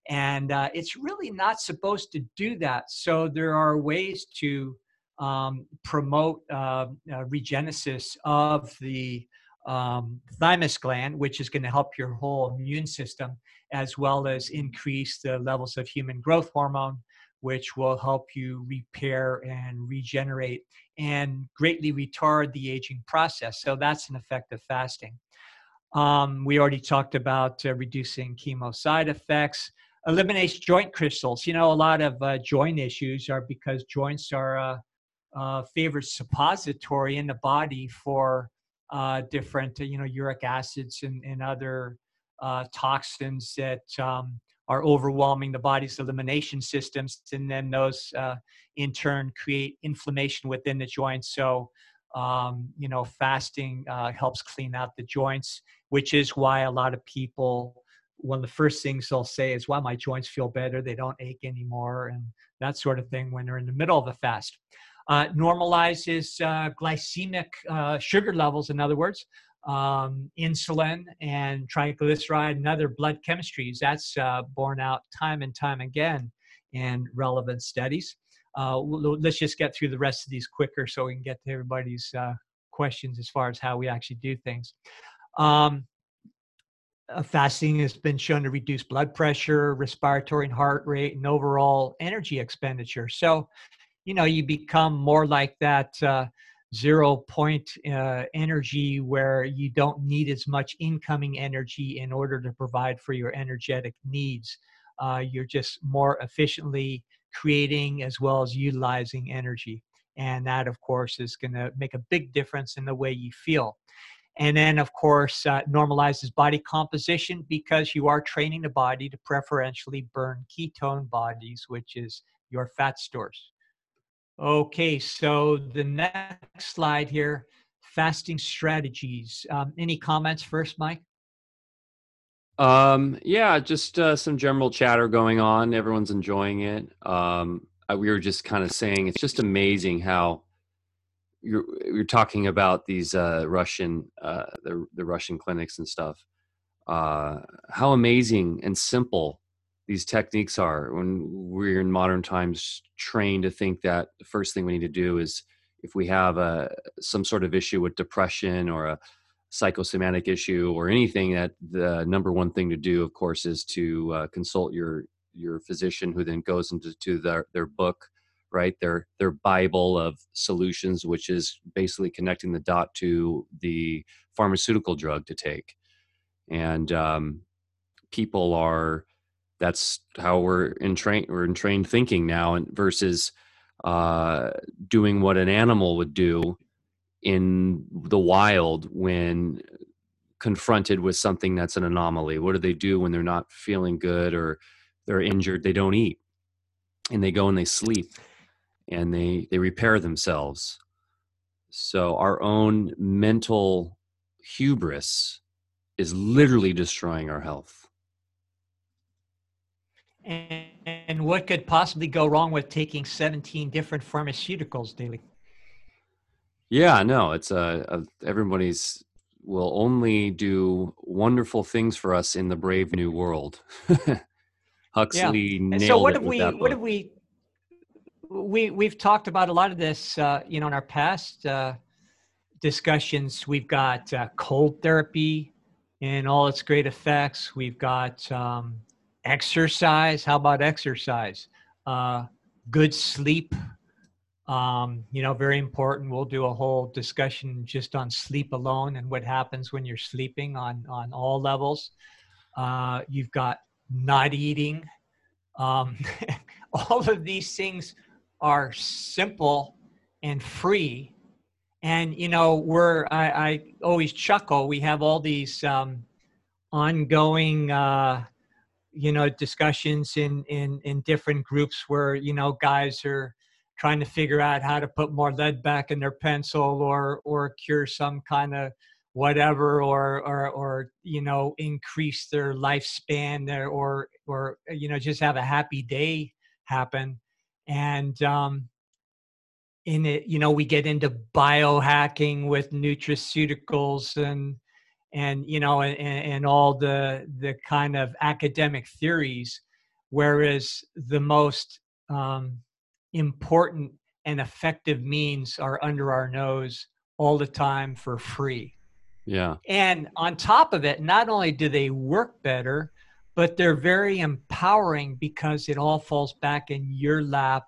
And uh, it's really not supposed to do that. So there are ways to um, promote uh, uh, regenesis of the um, thymus gland, which is going to help your whole immune system, as well as increase the levels of human growth hormone, which will help you repair and regenerate and greatly retard the aging process. So that's an effect of fasting. Um, we already talked about uh, reducing chemo side effects. Eliminates joint crystals. You know, a lot of uh, joint issues are because joints are a, a favorite suppository in the body for uh, different, you know, uric acids and, and other uh, toxins that um, are overwhelming the body's elimination systems, and then those uh, in turn create inflammation within the joints. So, um, you know, fasting uh, helps clean out the joints, which is why a lot of people, one of the first things they'll say is, "Wow, my joints feel better; they don't ache anymore," and that sort of thing when they're in the middle of a fast. Uh, normalizes uh, glycemic uh, sugar levels, in other words, um, insulin and triglyceride and other blood chemistries. That's uh, borne out time and time again in relevant studies. Let's just get through the rest of these quicker so we can get to everybody's questions as far as how we actually do things. Um, fasting has been shown to reduce blood pressure, respiratory and heart rate, and overall energy expenditure. So, you know, you become more like that uh, zero point uh, energy where you don't need as much incoming energy in order to provide for your energetic needs. Uh, you're just more efficiently creating as well as utilizing energy. And that, of course, is going to make a big difference in the way you feel. And then, of course, uh, normalizes body composition because you are training the body to preferentially burn ketone bodies, which is your fat stores. Okay, so the next slide here fasting strategies. Um, any comments first, Mike? Um, yeah, just uh, some general chatter going on. Everyone's enjoying it. Um, we were just kind of saying it's just amazing how you're you're talking about these uh, Russian uh, the the Russian clinics and stuff. Uh, how amazing and simple these techniques are when we're in modern times trained to think that the first thing we need to do is if we have a some sort of issue with depression or a psychosomatic issue or anything that the number one thing to do of course is to uh, consult your your physician who then goes into to their their book right? Their their bible of solutions which is basically connecting the dot to the pharmaceutical drug to take. And um, people are that's how we're in train we're in trained thinking now and versus uh, doing what an animal would do in the wild when confronted with something that's an anomaly. What do they do when they're not feeling good or they're injured? They don't eat and they go and they sleep and they they repair themselves. So our own mental hubris is literally destroying our health and what could possibly go wrong with taking 17 different pharmaceuticals daily? Yeah, no, it's uh, uh, everybody's will only do wonderful things for us in the brave new world. (laughs) Huxley yeah. nailed so what have we what have we we we've talked about a lot of this uh, you know in our past uh, discussions. We've got uh, cold therapy and all its great effects. We've got um, exercise how about exercise uh, good sleep um, you know, very important. We'll do a whole discussion just on sleep alone and what happens when you're sleeping on on all levels. Uh, you've got not eating. Um, (laughs) all of these things are simple and free. And you know, we're I, I always chuckle. We have all these um, ongoing. Uh, you know discussions in in in different groups where you know guys are trying to figure out how to put more lead back in their pencil or or cure some kind of whatever or or or you know increase their lifespan or or you know just have a happy day happen. And um in it you know we get into biohacking with nutraceuticals and and you know and, and all the the kind of academic theories whereas the most um important and effective means are under our nose all the time for free. Yeah. And on top of it, not only do they work better, but they're very empowering because it all falls back in your lap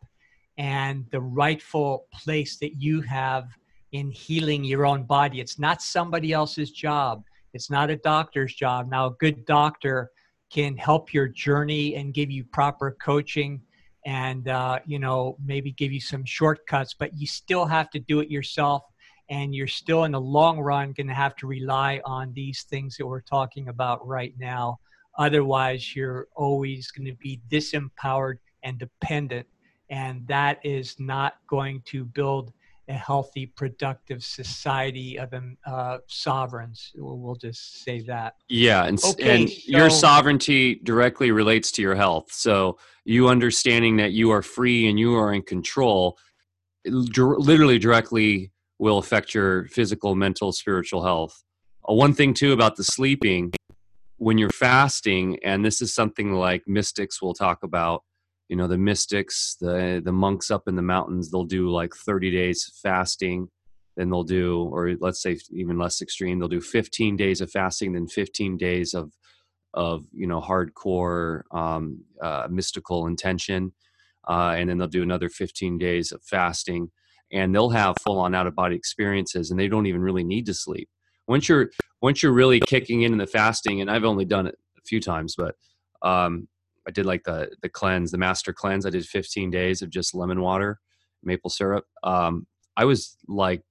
and the rightful place that you have in healing your own body. It's not somebody else's job. It's not a doctor's job. Now, a good doctor can help your journey and give you proper coaching and uh, you know maybe give you some shortcuts but you still have to do it yourself and you're still in the long run going to have to rely on these things that we're talking about right now otherwise you're always going to be disempowered and dependent and that is not going to build a healthy, productive society of um, uh, sovereigns. We'll just say that. Yeah, and, okay, and so, your sovereignty directly relates to your health. So you understanding that you are free and you are in control, literally directly will affect your physical, mental, spiritual health. Uh, one thing too about the sleeping, when you're fasting, and this is something like mystics will talk about you know the mystics the the monks up in the mountains they'll do like 30 days fasting then they'll do or let's say even less extreme they'll do 15 days of fasting then 15 days of of you know hardcore um, uh, mystical intention uh, and then they'll do another 15 days of fasting and they'll have full on out of body experiences and they don't even really need to sleep. Once you're once you're really kicking in in the fasting and i've only done it a few times but um, I did like the the cleanse, the master cleanse. I did 15 days of just lemon water, maple syrup. Um, I was like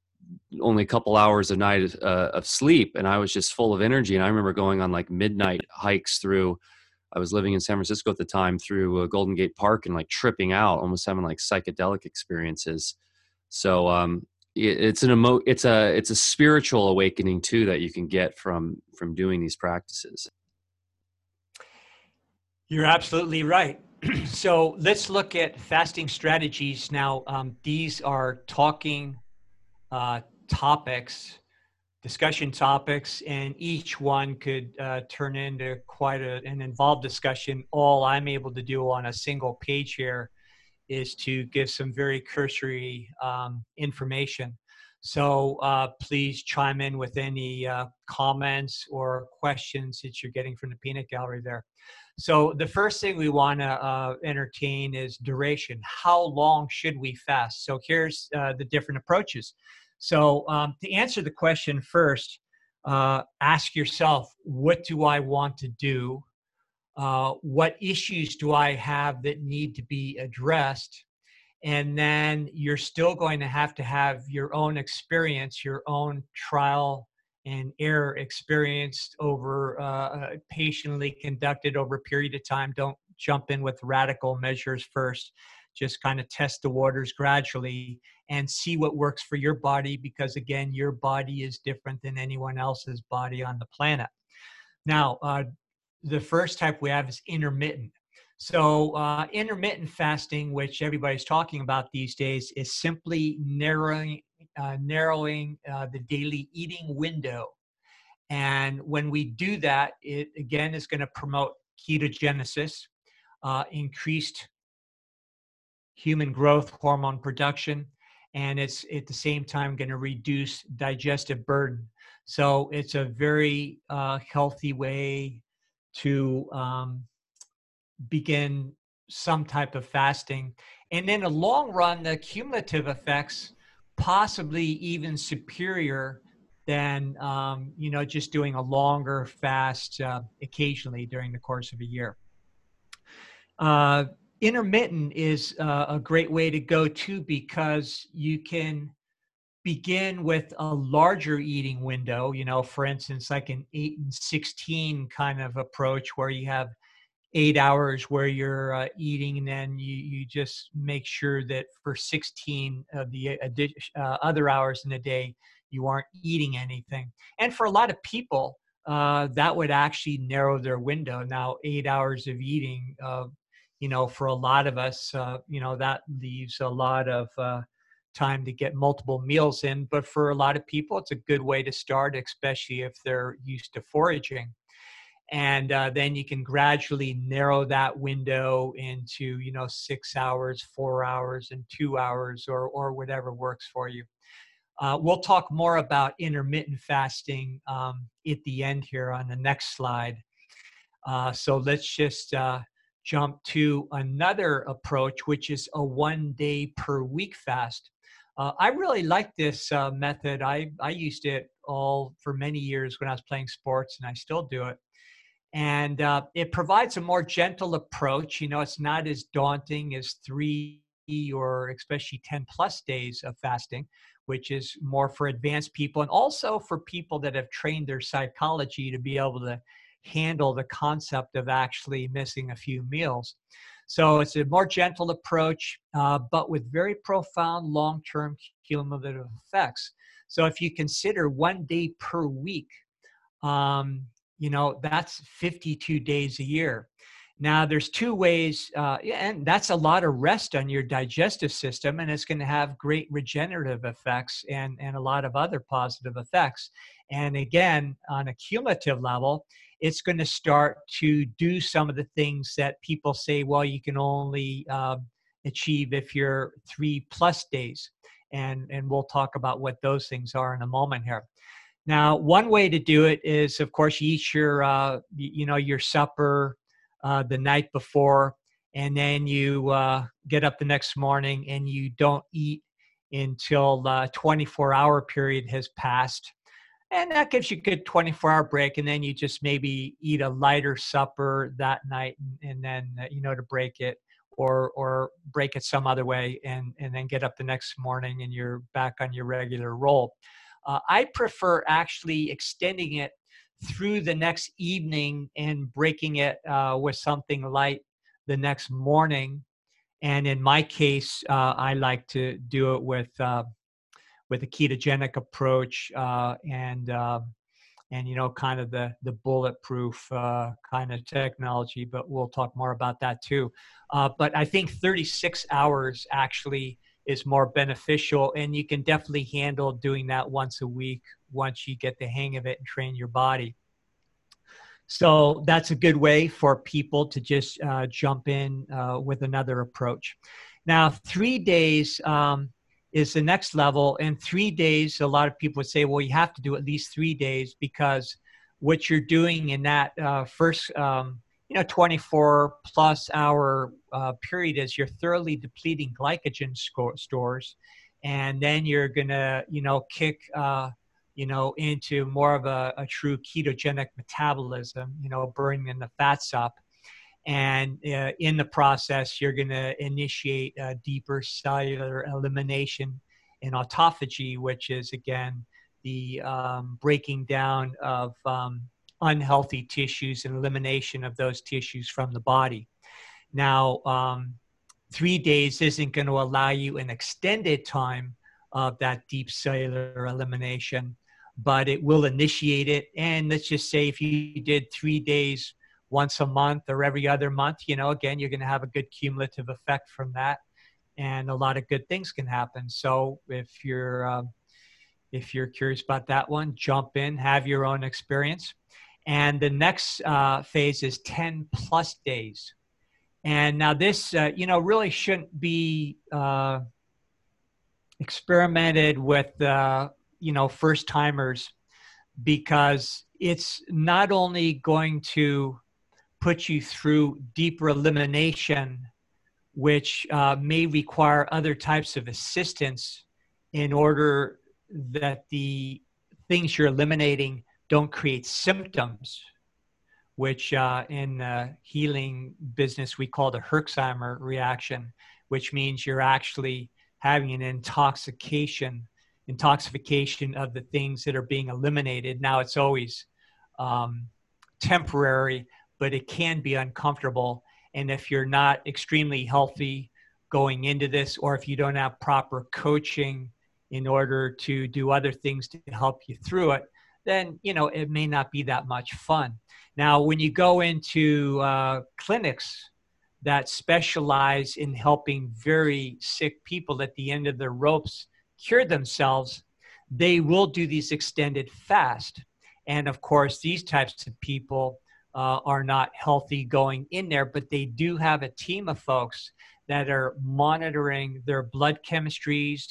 only a couple hours a night uh, of sleep, and I was just full of energy. And I remember going on like midnight (laughs) hikes through. I was living in San Francisco at the time through uh, Golden Gate Park and like tripping out, almost having like psychedelic experiences. So um, it's an emo it's a it's a spiritual awakening too that you can get from from doing these practices you're absolutely right (clears throat) so let's look at fasting strategies now um, these are talking uh, topics discussion topics and each one could uh, turn into quite a, an involved discussion all i'm able to do on a single page here is to give some very cursory um, information. So uh, please chime in with any uh, comments or questions that you're getting from the peanut gallery there. So the first thing we want to uh, entertain is duration. How long should we fast? So here's uh, the different approaches. So um, to answer the question first, uh, ask yourself, what do I want to do? uh, what issues do I have that need to be addressed? And then you're still going to have to have your own experience, your own trial and error experienced over uh, patiently conducted over a period of time. Don't jump in with radical measures first. Just kind of test the waters gradually and see what works for your body because, again, your body is different than anyone else's body on the planet. Now, uh, the first type we have is intermittent. So, uh, intermittent fasting, which everybody's talking about these days, is simply narrowing uh, narrowing uh, the daily eating window. And when we do that, it again is going to promote ketogenesis, uh, increased human growth hormone production, and it's at the same time going to reduce digestive burden. So, it's a very uh, healthy way to um, begin some type of fasting. And in the long run, the cumulative effects possibly even superior than um, you know just doing a longer fast uh, occasionally during the course of a year. Uh, intermittent is uh, a great way to go too because you can begin with a larger eating window, you know, for instance, like an 8 and 16 kind of approach where you have eight hours where you're uh, eating and then you, you just make sure that for 16 of the uh, other hours in the day you aren't eating anything and for a lot of people uh, that would actually narrow their window now eight hours of eating uh, you know for a lot of us uh, you know that leaves a lot of uh, time to get multiple meals in. But for a lot of people, it's a good way to start, especially if they're used to foraging. And uh, then you can gradually narrow that window into, you know, six hours, four hours, and two hours, or or whatever works for you. Uh, we'll talk more about intermittent fasting um, at the end here on the next slide. Uh, so let's just uh, jump to another approach, which is a one day per week fast. Uh, I really like this uh, method. I, I used it all for many years when I was playing sports, and I still do it. And uh, it provides a more gentle approach. You know, it's not as daunting as three or especially 10 plus days of fasting, which is more for advanced people and also for people that have trained their psychology to be able to handle the concept of actually missing a few meals. So it's a more gentle approach, uh, but with very profound long term cumulative effects. So if you consider one day per week, um, you know, that's 52 days a year. Now, there's two ways, uh, and that's a lot of rest on your digestive system, and it's going to have great regenerative effects and, and a lot of other positive effects. And again, on a cumulative level, it's going to start to do some of the things that people say, well, you can only uh, achieve if you're three plus days. And, and we'll talk about what those things are in a moment here. Now, one way to do it is, of course, you eat your, uh, you know, your supper uh, the night before, and then you uh, get up the next morning and you don't eat until the uh, 24 hour period has passed. And that gives you a good 24 hour break and then you just maybe eat a lighter supper that night and, and then uh, you know to break it or or break it some other way and and then get up the next morning and you're back on your regular roll uh, i prefer actually extending it through the next evening and breaking it uh, with something light the next morning and in my case uh, i like to do it with uh, with a ketogenic approach uh, and uh, and you know kind of the the bulletproof uh, kind of technology. But we'll talk more about that too. Uh, but I think 36 hours actually is more beneficial, and you can definitely handle doing that once a week once you get the hang of it and train your body. So that's a good way for people to just uh, jump in uh, with another approach. Now, three days um, is the next level, and three days, a lot of people would say, well, you have to do at least three days because what you're doing in that uh, first, um, you know, 24 plus hour uh, period is you're thoroughly depleting glycogen stores, and then you're gonna, you know, kick uh, you know, into more of a, a true ketogenic metabolism, you know, burning the fats up. And uh, in the process, you're to initiate deeper cellular elimination in autophagy, which is again the um, breaking down of um, unhealthy tissues and elimination of those tissues from the body. Now, um, three days isn't going to allow you an extended time of that deep cellular elimination but it will initiate it. And let's just say if you did three days once a month or every other month, you know, again, you're going to have a good cumulative effect from that, and a lot of good things can happen. So if you're um, if you're curious about that one, jump in, have your own experience. And the next uh, phase is 10 plus days. And now this, uh, you know, really shouldn't be uh, experimented with uh, you know first timers because it's not only going to put you through deeper elimination which uh, may require other types of assistance in order that the things you're eliminating don't create symptoms which uh, in the healing business we call the herxheimer reaction which means you're actually having an intoxication intoxication of the things that are being eliminated. Now it's always um, temporary, but it can be uncomfortable. And if you're not extremely healthy going into this, or if you don't have proper coaching in order to do other things to help you through it, then you know it may not be that much fun. Now, when you go into uh, clinics that specialize in helping very sick people at the end of their ropes cure themselves, they will do these extended fast. And of course, these types of people uh, are not healthy going in there, but they do have a team of folks that are monitoring their blood chemistries,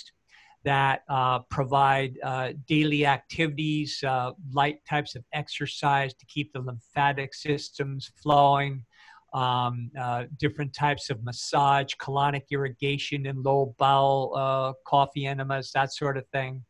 that uh, provide uh, daily activities, uh, light types of exercise to keep the lymphatic systems flowing, um, uh, different types of massage, colonic irrigation, and low bowel uh, coffee enemas, that sort of thing,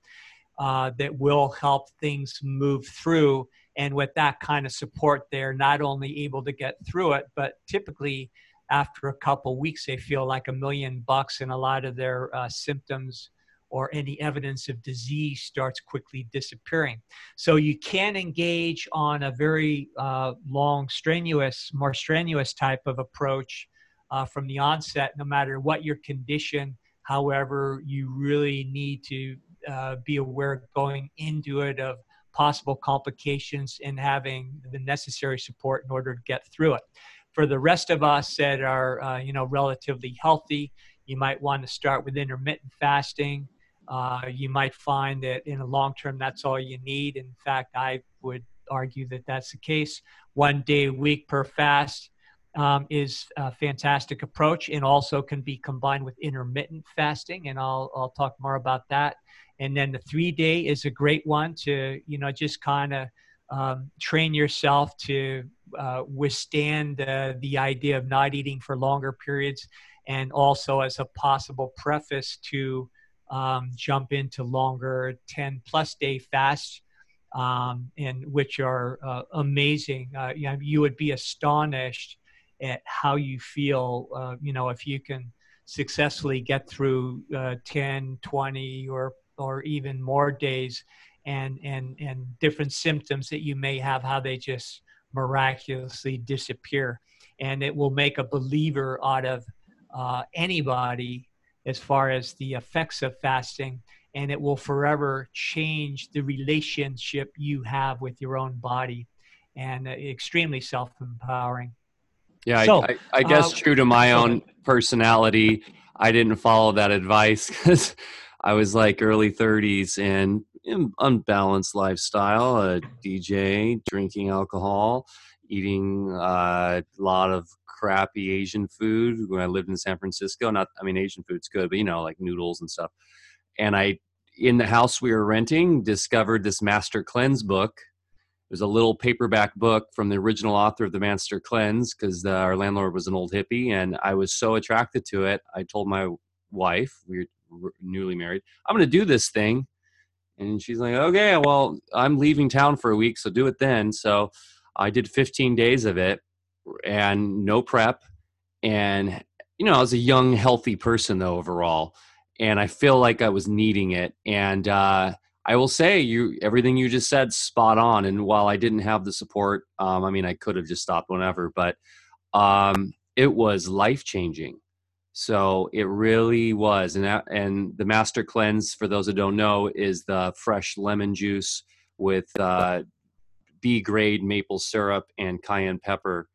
uh, that will help things move through. And with that kind of support, they're not only able to get through it, but typically after a couple weeks, they feel like a million bucks, and a lot of their symptoms or any evidence of disease starts quickly disappearing. So you can engage on a very uh, long, strenuous, more strenuous type of approach uh, from the onset, no matter what your condition. However, you really need to uh, be aware going into it of possible complications and having the necessary support in order to get through it. For the rest of us that are, uh, you know, relatively healthy, you might want to start with intermittent fasting uh, you might find that in the long term, that's all you need. In fact, I would argue that that's the case. One day a week per fast um, is a fantastic approach and also can be combined with intermittent fasting. And I'll, I'll talk more about that. And then the three day is a great one to, you know, just kind of um, train yourself to uh, withstand uh, the idea of not eating for longer periods and also as a possible preface to um, jump into longer 10 plus day fasts, um, and which are uh, amazing. Uh, you, know, you would be astonished at how you feel, uh, you know, if you can successfully get through uh, 10, 20, or, or even more days and, and, and different symptoms that you may have, how they just miraculously disappear. And it will make a believer out of uh, anybody as far as the effects of fasting and it will forever change the relationship you have with your own body and uh, extremely self-empowering. Yeah so, I, I, I, guess uh, true to my own personality i didn't follow that advice (laughs) because i was like early 30s and unbalanced lifestyle a dj drinking alcohol eating uh, a lot of crappy asian food when i lived in san francisco not i mean asian food's good but you know like noodles and stuff and I, in the house we were renting, discovered this Master Cleanse book. It was a little paperback book from the original author of the Master Cleanse because our landlord was an old hippie, and I was so attracted to it. I told my wife, we were newly married, I'm going to do this thing. And she's like, okay, well, I'm leaving town for a week, so do it then. So I did 15 days of it and no prep. And, you know, I was a young, healthy person, though, overall and I feel like I was needing it. And uh, I will say, you everything you just said spot on. And while I didn't have the support, um, I mean, I could have just stopped whenever, but um, it was life changing. So it really was. And that, and the Master Cleanse, for those that don't know, is the fresh lemon juice with uh, B grade maple syrup and cayenne pepper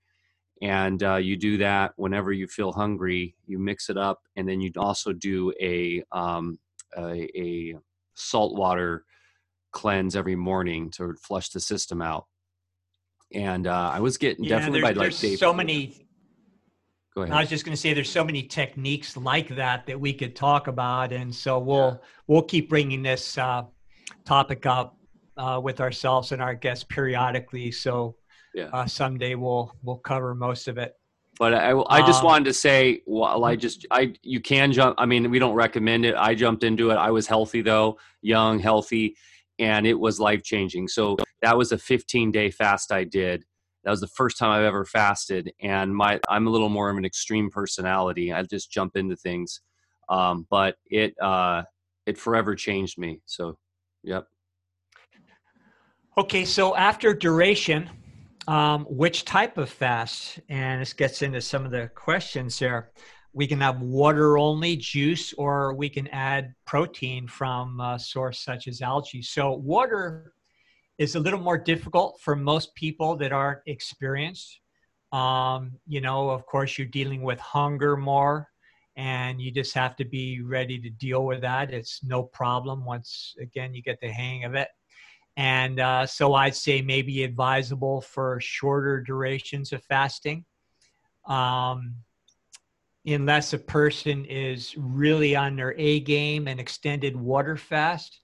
and uh, you do that whenever you feel hungry you mix it up and then you also do a, um, a, a saltwater cleanse every morning to flush the system out. And uh, i was getting yeah, definitely by like so many go ahead i was just going to say there's so many techniques like that that we could talk about and so we'll yeah. we'll keep bringing this uh, topic up uh, with ourselves and our guests periodically so yeah. Uh, someday we'll we'll cover most of it. But I, I just um, wanted to say, while I just I you can jump. I mean, we don't recommend it. I jumped into it. I was healthy though, young, healthy, and it was life changing. So that was a 15 day fast I did. That was the first time I've ever fasted, and my I'm a little more of an extreme personality. I just jump into things, um, but it uh, it forever changed me. So, yep. Okay, so after duration, um, which type of fast? And this gets into some of the questions there. We can have water only, juice, or we can add protein from a source such as algae. So, water is a little more difficult for most people that aren't experienced. Um, you know, of course, you're dealing with hunger more, and you just have to be ready to deal with that. It's no problem once, again, you get the hang of it. And uh, so I'd say maybe advisable for shorter durations of fasting. Um, unless a person is really on their A game, an extended water fast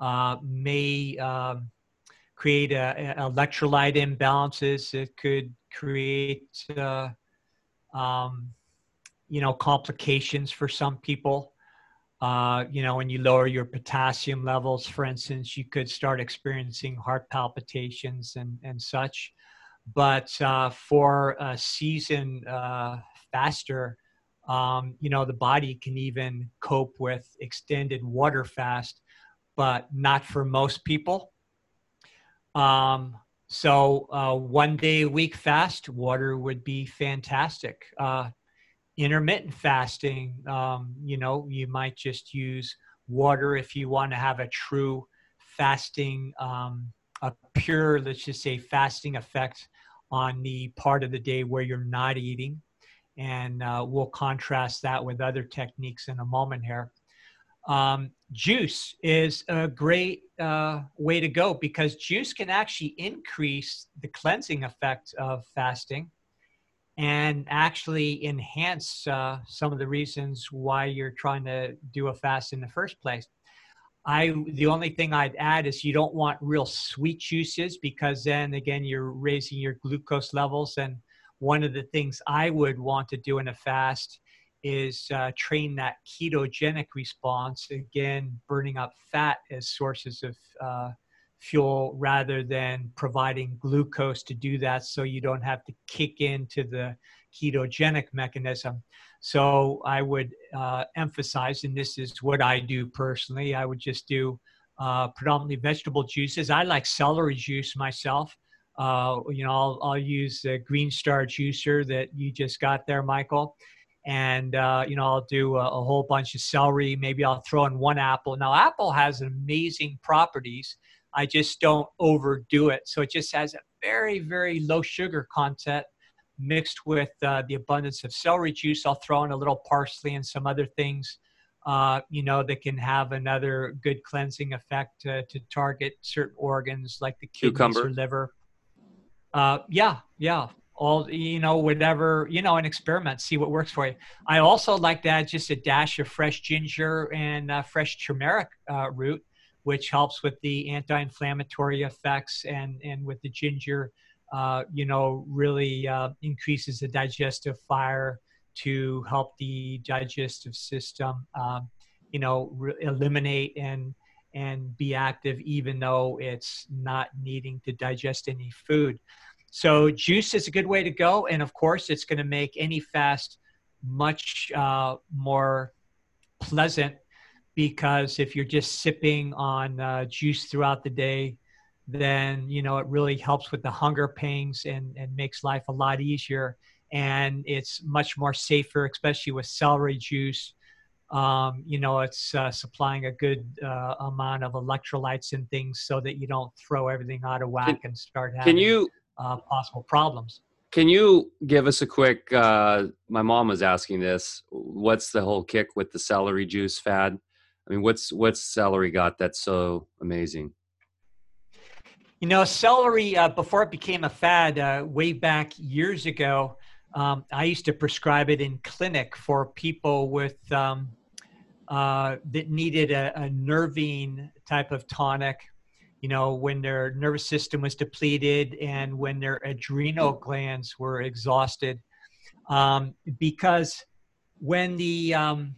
uh, may um, create a, a electrolyte imbalances. It could create, uh, um, you know, complications for some people. Uh, you know, when you lower your potassium levels, for instance, you could start experiencing heart palpitations and, and such. But uh, for a season uh, faster, um, you know, the body can even cope with extended water fast, but not for most people. Um, so uh, one day a week fast, water would be fantastic. Intermittent fasting um, you know you might just use water if you want to have a true fasting um, a pure let's just say fasting effect on the part of the day where you're not eating. And uh, we'll contrast that with other techniques in a moment here. Um, juice is a great uh, way to go because juice can actually increase the cleansing effect of fasting and actually enhance uh, some of the reasons why you're trying to do a fast in the first place. I the only thing I'd add is you don't want real sweet juices because then again you're raising your glucose levels and one of the things I would want to do in a fast is uh, train that ketogenic response again burning up fat as sources of uh, fuel rather than providing glucose to do that so you don't have to kick into the ketogenic mechanism. So I would uh, emphasize, and this is what I do personally, I would just do uh, predominantly vegetable juices. I like celery juice myself. Uh, you know, I'll, I'll use the Green Star juicer that you just got there, Michael. and uh, you know I'll do a, a, whole bunch of celery. Maybe I'll throw in one apple. Now apple has amazing properties. I just don't overdo it, so it just has a very very low sugar content mixed with uh, the abundance of celery juice. I'll throw in a little parsley and some other things. Uh, you know, that can have another good cleansing effect to, to target certain organs like the kidneys Cucumber. or liver. Uh, yeah, yeah all you know whatever you know and experiment see what works for you i also like to add just a dash of fresh ginger and uh, fresh turmeric uh, root which helps with the anti-inflammatory effects and and with the ginger uh, you know really uh, increases the digestive fire to help the digestive system um, you know re- eliminate and and be active even though it's not needing to digest any food. So juice is a good way to go, and of course, it's going to make any fast much uh, more pleasant because if you're just sipping on uh, juice throughout the day, then you know it really helps with the hunger pangs and, and makes life a lot easier. And it's much more safer, especially with celery juice. Um, you know, it's uh, supplying a good uh, amount of electrolytes and things so that you don't throw everything out of whack can, and start having. Can you uh, possible problems. Can you give us a quick? Uh, my mom was asking this. What's the whole kick with the celery juice fad? I mean, what's what's celery got that's so amazing? You know, celery uh, before it became a fad, uh, way back years ago, um, I used to prescribe it in clinic for people with um, uh, that needed a, a nervine type of tonic you know, when their nervous system was depleted and when their adrenal glands were exhausted. Um, because when the um,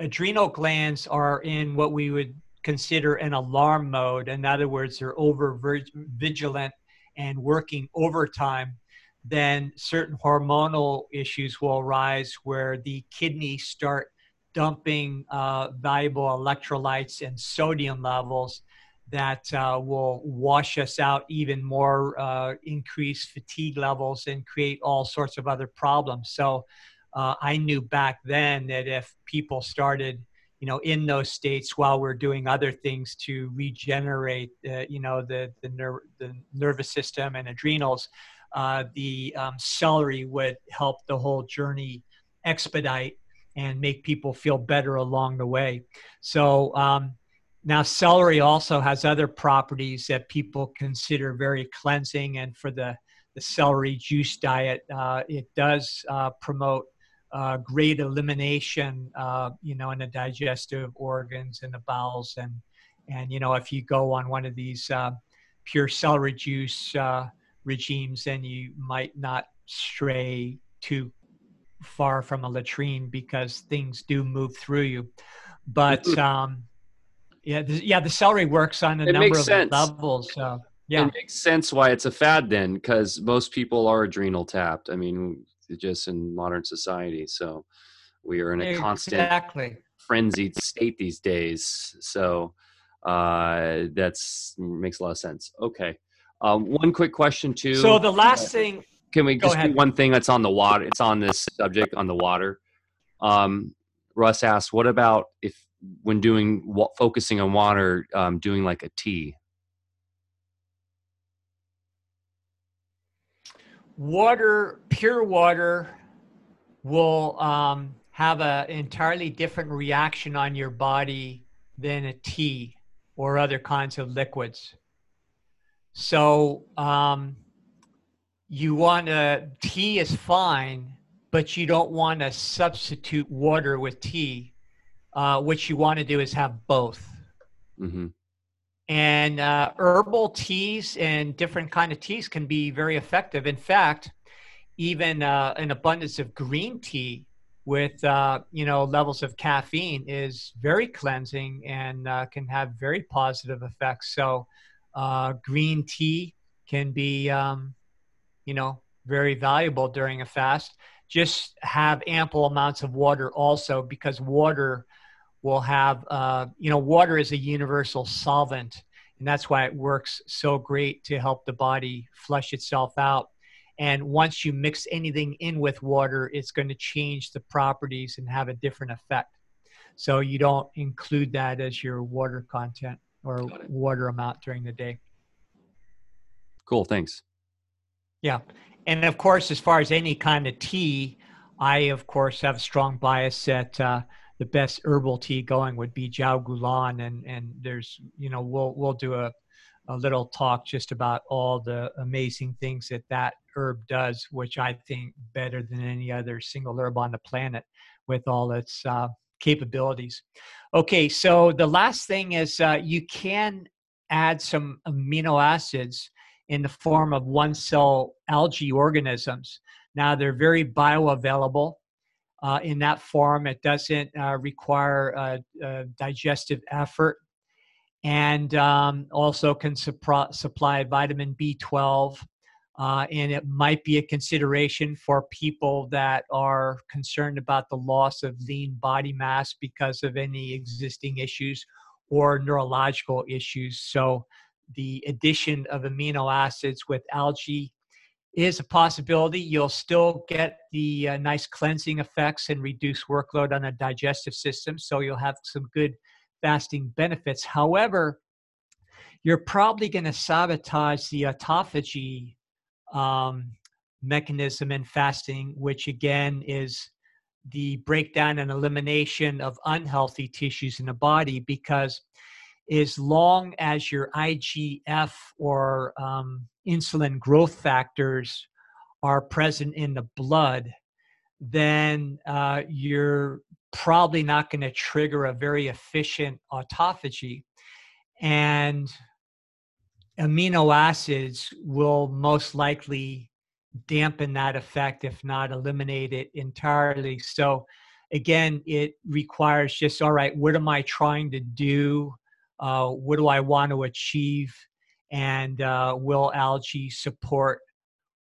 adrenal glands are in what we would consider an alarm mode, in other words, they're over vigilant and working overtime, then certain hormonal issues will arise where the kidneys start dumping uh, valuable electrolytes and sodium levels that uh, will wash us out even more, uh, increase fatigue levels, and create all sorts of other problems. So uh, I knew back then that if people started, you know, in those states while we're doing other things to regenerate, uh, you know, the the, ner- the nervous system and adrenals, uh, the um, celery would help the whole journey expedite and make people feel better along the way. So um, now, celery also has other properties that people consider very cleansing, and for the, the celery juice diet, uh, it does uh, promote uh, great elimination, uh, you know, in the digestive organs and the bowels, and and you know, if you go on one of these uh, pure celery juice uh, regimes, then you might not stray too far from a latrine because things do move through you, but um, yeah, the, yeah, the celery works on a it number of sense. levels. So yeah, it makes sense why it's a fad then, because most people are adrenal tapped. I mean, just in modern society, so we are in a constant exactly. frenzied state these days. So uh, that's makes a lot of sense. Okay, um, one quick question too. So the last uh, thing. Can we just do one thing that's on the water? It's on this subject on the water. Um, Russ asked, "What about if when doing what focusing on water, um, doing like a tea? Water, pure water, will um, have an entirely different reaction on your body than a tea or other kinds of liquids. So um, you want a tea is fine, but you don't want to substitute water with tea uh, what you want to do is have both. Mm-hmm. And uh, herbal teas and different kind of teas can be very effective. In fact, even uh, an abundance of green tea with uh, you know levels of caffeine is very cleansing and uh, can have very positive effects. So, uh, green tea can be um, you know very valuable during a fast. Just have ample amounts of water also because water will have, uh, you know, water is a universal solvent, and that's why it works so great to help the body flush itself out. And once you mix anything in with water, it's going to change the properties and have a different effect. So you don't include that as your water content or water amount during the day. Cool, thanks. Yeah. And of course, as far as any kind of tea, I, of course, have a strong bias that uh, the best herbal tea going would be Jiao Gulan. And, and there's, you know, we'll, we'll do a, a little talk just about all the amazing things that that herb does, which I think better than any other single herb on the planet with all its uh, capabilities. Okay, so the last thing is uh, you can add some amino acids in the form of one cell algae organisms. Now, they're very bioavailable. Uh, in that form, it doesn't uh, require a, a digestive effort and um, also can supr- supply vitamin B12. Uh, and it might be a consideration for people that are concerned about the loss of lean body mass because of any existing issues or neurological issues. So, the addition of amino acids with algae is a possibility. You'll still get the uh, nice cleansing effects and reduce workload on the digestive system. So, you'll have some good fasting benefits. However, you're probably going to sabotage the autophagy um, mechanism in fasting, which again is the breakdown and elimination of unhealthy tissues in the body because as long as your IGF or um, insulin growth factors are present in the blood, then uh, you're probably not going to trigger a very efficient autophagy. And amino acids will most likely dampen that effect, if not eliminate it entirely. So, again, it requires just all right, what am I trying to do? Uh, what do I want to achieve? And uh, will algae support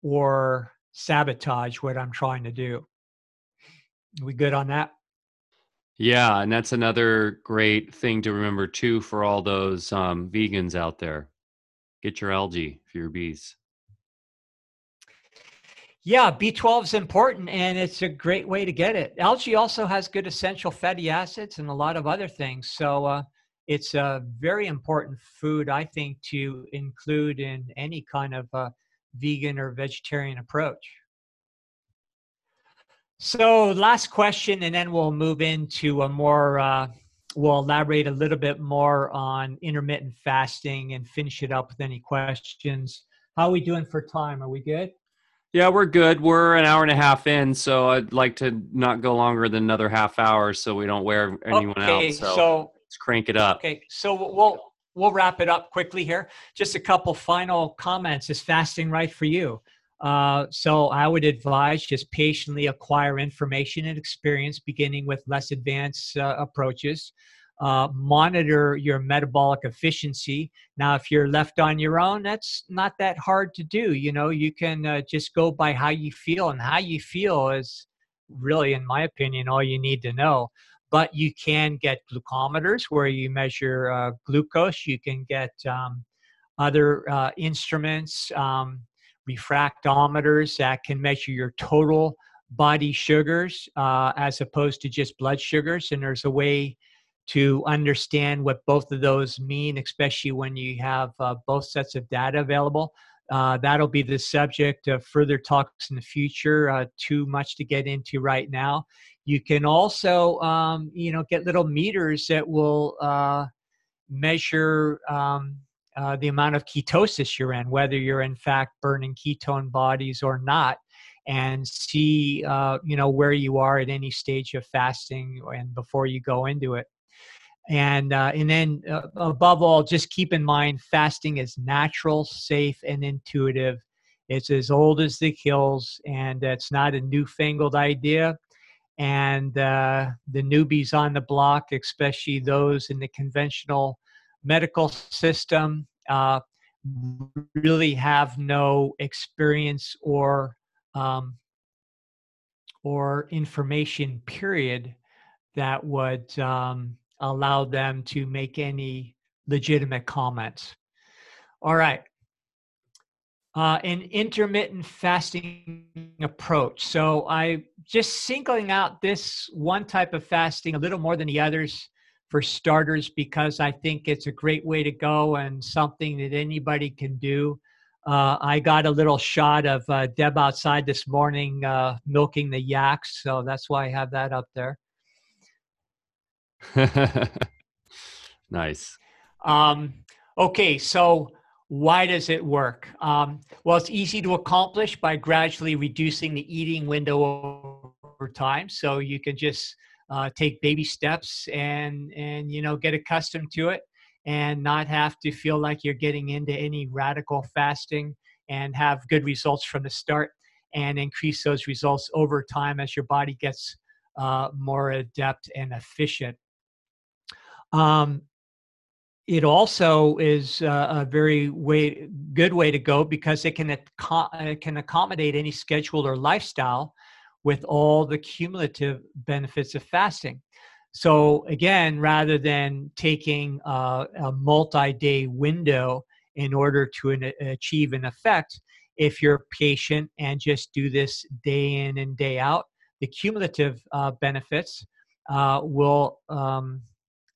or sabotage what I'm trying to do? Are we good on that? Yeah, and that's another great thing to remember too for all those um, vegans out there. Get your algae for your bees. Yeah, B12 is important and it's a great way to get it. Algae also has good essential fatty acids and a lot of other things. So uh, it's a very important food, I think, to include in any kind of uh, vegan or vegetarian approach. So, last question, and then we'll move into a more, uh, we'll elaborate a little bit more on intermittent fasting and finish it up with any questions. How are we doing for time? Are we good? Yeah, we're good. We're an hour and a half in, so I'd like to not go longer than another half hour so we don't wear anyone okay, out. So, so let's crank it up. Okay, so we'll we'll wrap it up quickly here. Just a couple final comments. Is fasting right for you? Uh, so I would advise just patiently acquire information and experience, beginning with less advanced uh, approaches. Uh, monitor your metabolic efficiency. Now, if you're left on your own, that's not that hard to do. You know, you can uh, just go by how you feel, and how you feel is really, in my opinion, all you need to know. But you can get glucometers where you measure uh, glucose. You can get um, other uh, instruments. Um, refractometers that can measure your total body sugars uh, as opposed to just blood sugars. And there's a way to understand what both of those mean, especially when you have uh, both sets of data available. Uh, that'll be the subject of further talks in the future. Uh, too much to get into right now. You can also, um, you know, get little meters that will uh, measure um, uh, the amount of ketosis you're in, whether you're in fact burning ketone bodies or not, and see uh, you know where you are at any stage of fasting and before you go into it. And uh, and then uh, above all, just keep in mind fasting is natural, safe, and intuitive. It's as old as the hills, and it's not a newfangled idea. And uh, the newbies on the block, especially those in the conventional medical system uh, really have no experience or um, or information period that would um, allow them to make any legitimate comments. All right. Uh, an intermittent fasting approach. So I just singling out this one type of fasting a little more than the others for starters because I think it's a great way to go and something that anybody can do. Uh, I got a little shot of uh, Deb outside this morning uh, milking the yaks, so that's why I have that up there. (laughs) nice. Um, okay, so why does it work? Um, well, it's easy to accomplish by gradually reducing the eating window over time. So you can just uh, take baby steps and and you know get accustomed to it, and not have to feel like you're getting into any radical fasting, and have good results from the start, and increase those results over time as your body gets uh, more adept and efficient. Um, it also is a very way good way to go because it can it can accommodate any schedule or lifestyle with all the cumulative benefits of fasting. So again, rather than taking a, a multi-day window in order to an, achieve an effect, if you're patient and just do this day in and day out, the cumulative uh, benefits uh, will um,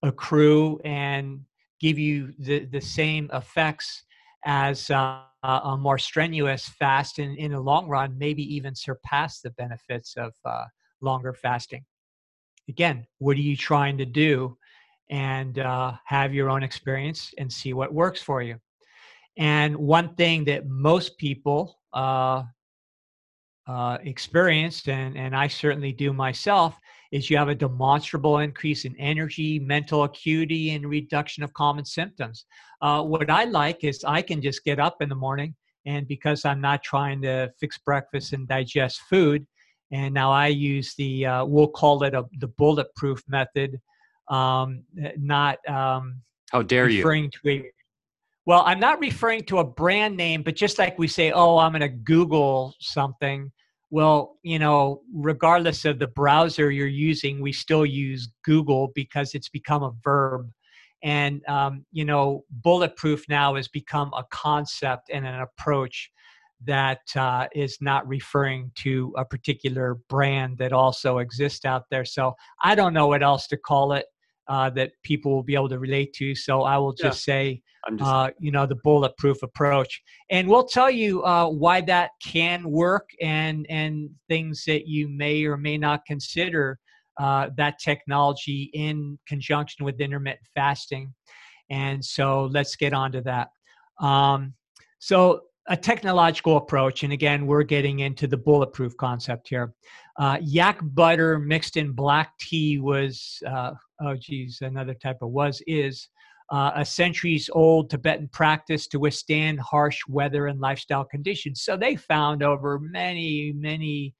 accrue and give you the, the same effects as uh, a more strenuous fast and in the long run maybe even surpass the benefits of uh, longer fasting. Again what are you trying to do? And uh, have your own experience and see what works for you. And one thing that most people uh, experienced and, and i certainly do myself is you have a demonstrable increase in energy, mental acuity, and reduction of common symptoms. Uh, what I like is I can just get up in the morning, and because I'm not trying to fix breakfast and digest food, and now I use the uh, we'll call it a, the bulletproof method, um, not um, how dare referring you to a well, I'm not referring to a brand name, but just like we say, oh, I'm going to Google something well, you know, regardless of the browser you're using, we still use Google because it's become a verb. And, um, you know, bulletproof now has become a concept and an approach that uh, is not referring to a particular brand that also exists out there. So I don't know what else to call it uh, that people will be able to relate to. So I will just yeah. say, just... Uh, you know, the bulletproof approach, and we'll tell you uh, why that can work and and things that you may or may not consider uh, that technology in conjunction with intermittent fasting. And so let's get on to that. Um, so a technological approach, and again, we're getting into the bulletproof concept here. Uh, yak butter mixed in black tea was, uh, oh geez, another type of was, is uh, a centuries old Tibetan practice to withstand harsh weather and lifestyle conditions. So they found over many, many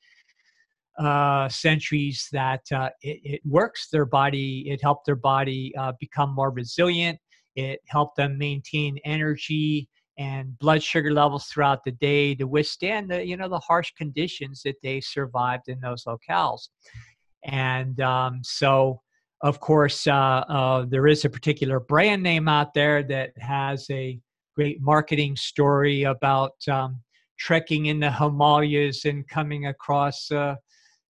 uh, centuries that uh, it, it, works. Their body, it helped their body uh, become more resilient. It helped them maintain energy and blood sugar levels throughout the day to withstand the you know the harsh conditions that they survived in those locales. And um, so of course, uh, uh, there is a particular brand name out there that has a great marketing story about um, trekking in the Himalayas and coming across, uh,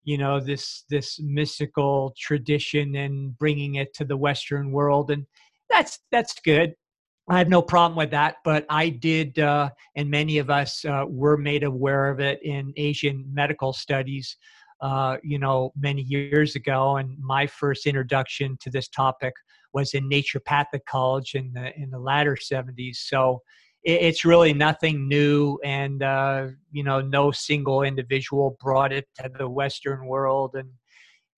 you know, this this mystical tradition and bringing it to the Western world, and that's that's good. I have no problem with that, but I did, uh, and many of us uh, were made aware of it in Asian medical studies uh, you know, many years ago. And my first introduction to this topic was in naturopathic college in the in the latter 70s. So it, it's really nothing new, and uh, you know, no single individual brought it to the Western world. And,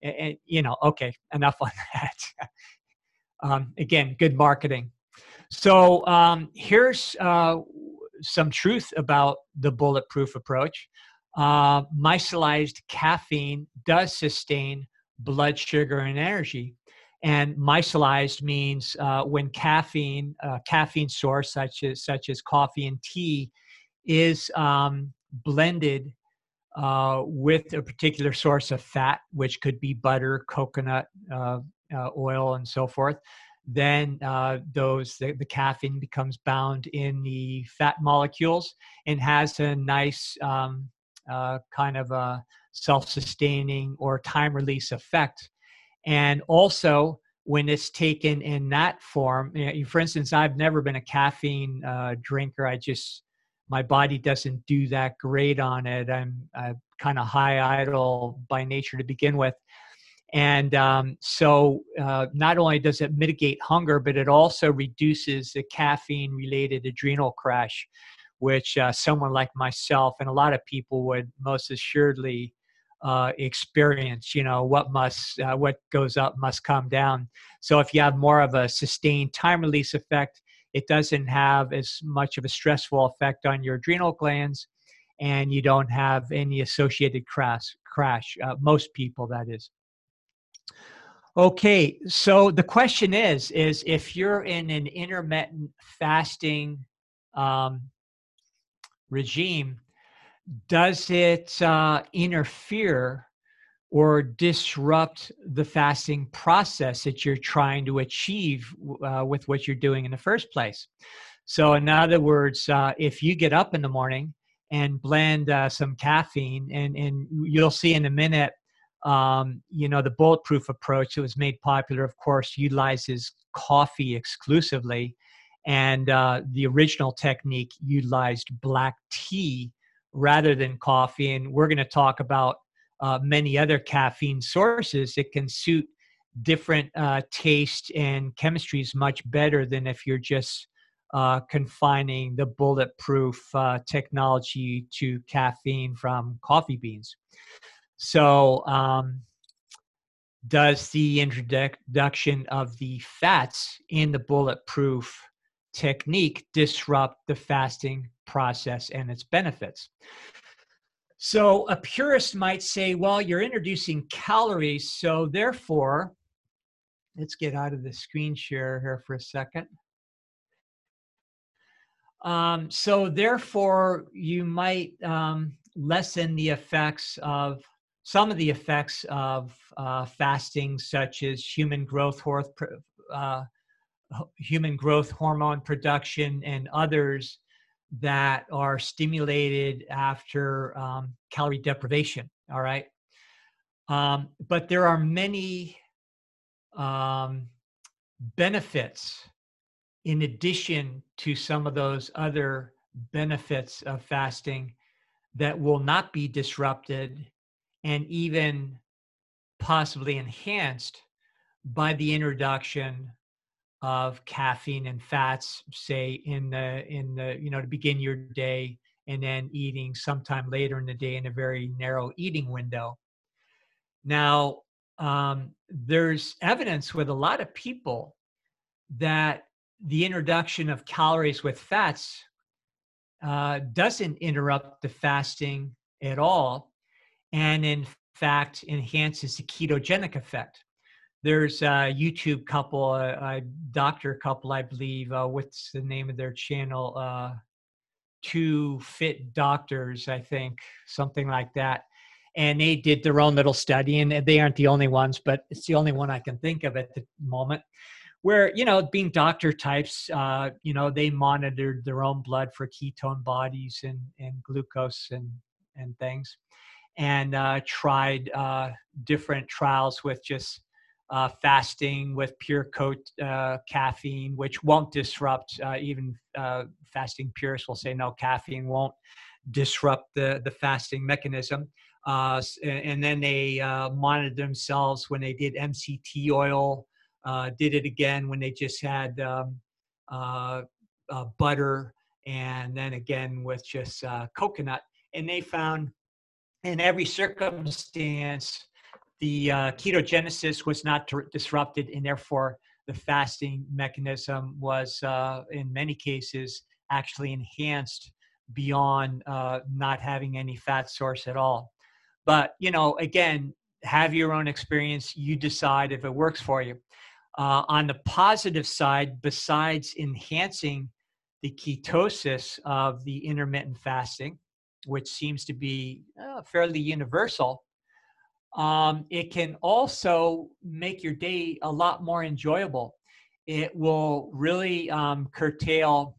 and you know, okay, enough on (laughs) that. um, again, good marketing. So um, here's uh, some truth about the bulletproof approach uh, micellized caffeine does sustain blood sugar and energy. And micellized means uh, when caffeine, uh, caffeine source such as such as coffee and tea, is um, blended uh, with a particular source of fat, which could be butter, coconut uh, uh, oil, and so forth. Then uh, those the, the, caffeine becomes bound in the fat molecules and has a nice um, uh, kind of a self-sustaining or time release effect. And also when it's taken in that form you know, for instance i've never been a caffeine uh, drinker. I just my body doesn't do that great on it. I'm, I'm kind of high idle by nature to begin with and um, so, uh, not only does it mitigate hunger, but it also reduces the caffeine related adrenal crash, which uh, someone like myself and a lot of people would most assuredly uh, experience. You know, what must, uh, what goes up must come down. So, if you have more of a sustained time release effect, it doesn't have as much of a stressful effect on your adrenal glands and you don't have any associated crash crash uh, most people that is Okay, so the question is: is if you're in an intermittent fasting um, regime, does it uh, interfere or disrupt the fasting process that you're trying to achieve uh, with what you're doing in the first place? So, in other words, uh, if you get up in the morning and blend uh, some caffeine, and and you'll see in a minute um, you know, the bulletproof approach that was made popular, of course, utilizes coffee exclusively. And uh, the original technique utilized black tea rather than coffee. And we're going to talk about uh, many other caffeine sources that can suit different uh, and chemistries much better than if you're just uh, confining the bulletproof uh, technology to caffeine from coffee beans. So, um, does the introduction of the fats in the bulletproof technique disrupt the fasting process and its benefits? So, a purist might say, well, you're introducing calories, so therefore, let's get out of the screen share here for a second. Um, so, therefore, you might um, lessen the effects of some of the effects of uh, fasting, such as human growth, uh, human growth hormone production, and others that are stimulated after um, calorie deprivation. All right. Um, but there are many um, benefits in addition to some of those other benefits of fasting that will not be disrupted and even possibly enhanced by the introduction of caffeine and fats say in the in the you know to begin your day and then eating sometime later in the day in a very narrow eating window. Now um, there's evidence with a lot of people that the introduction of calories with fats uh, doesn't interrupt the fasting at all and in fact enhances the ketogenic effect. There's a YouTube couple, a, a doctor couple, I believe. Uh, what's the name of their channel? Uh, two fit doctors, I think, something like that. And they did their own little study, and they aren't the only ones, but it's the only one I can think of at the moment where you know being doctor types uh, you know they monitored their own blood for ketone bodies and and glucose and and things and uh, tried uh, different trials with just uh, fasting with pure coat uh, caffeine, which won't disrupt uh, even uh, fasting purists will say no, caffeine won't disrupt the, the fasting mechanism. And, and, then they monitored themselves when they did MCT oil, did it again when they just had um, butter, and then again with just coconut. And they found in every circumstance, the uh, ketogenesis was not disrupted, and therefore the fasting mechanism was, uh, in many cases, actually enhanced beyond uh, not having any fat source at all. But you know, again, have your own experience. You decide if it works for you. Uh, on the positive side, besides enhancing the ketosis of the intermittent fasting, which seems to be uh, fairly universal, um, it can also make your day a lot more enjoyable. it will really um, curtail.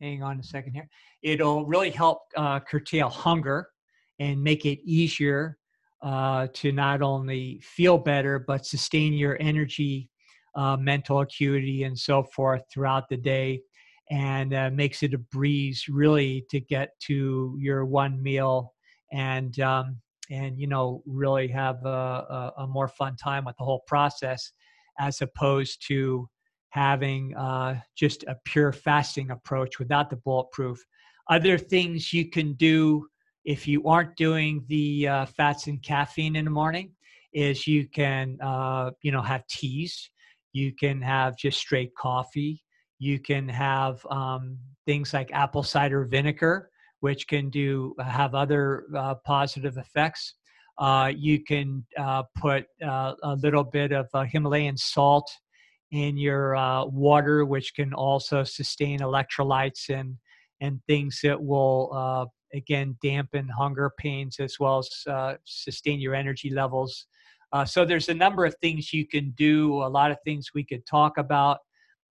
Hang on a second here. It'll really help uh, curtail hunger and make it easier uh, to not only feel better but sustain your energy, uh, mental acuity, and so forth throughout the day, and uh, makes it a breeze really to get to your one meal and um, and you know really have a, a, a, more fun time with the whole process as opposed to having uh, just a pure fasting approach without the bulletproof. Other things you can do if you aren't doing the uh, fats and caffeine in the morning is you can uh, you know have teas. You can have just straight coffee you can have um, things like apple cider vinegar which can do have other uh, positive effects. Uh, you can uh, put uh, a little bit of uh, Himalayan salt in your uh, water, which can also sustain electrolytes and and things that will again dampen hunger pains as well as sustain your energy levels. so there's a number of things you can do. A lot of things we could talk about.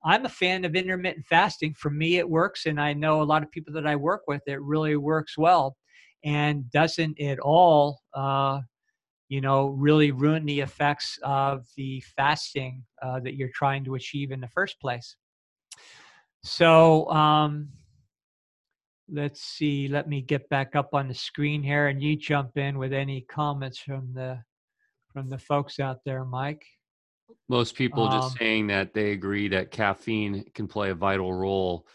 I'm a fan of intermittent fasting. For me, it works, and I know a lot of people that I work with, it really works well, and doesn't at all, uh, you know, really ruin the effects of the fasting uh, that you're trying to achieve in the first place. So um, let's see. Let me get back up on the screen here, and you jump in with any comments from the from the folks out there, Mike. Most people just um saying that they agree that caffeine can play a vital role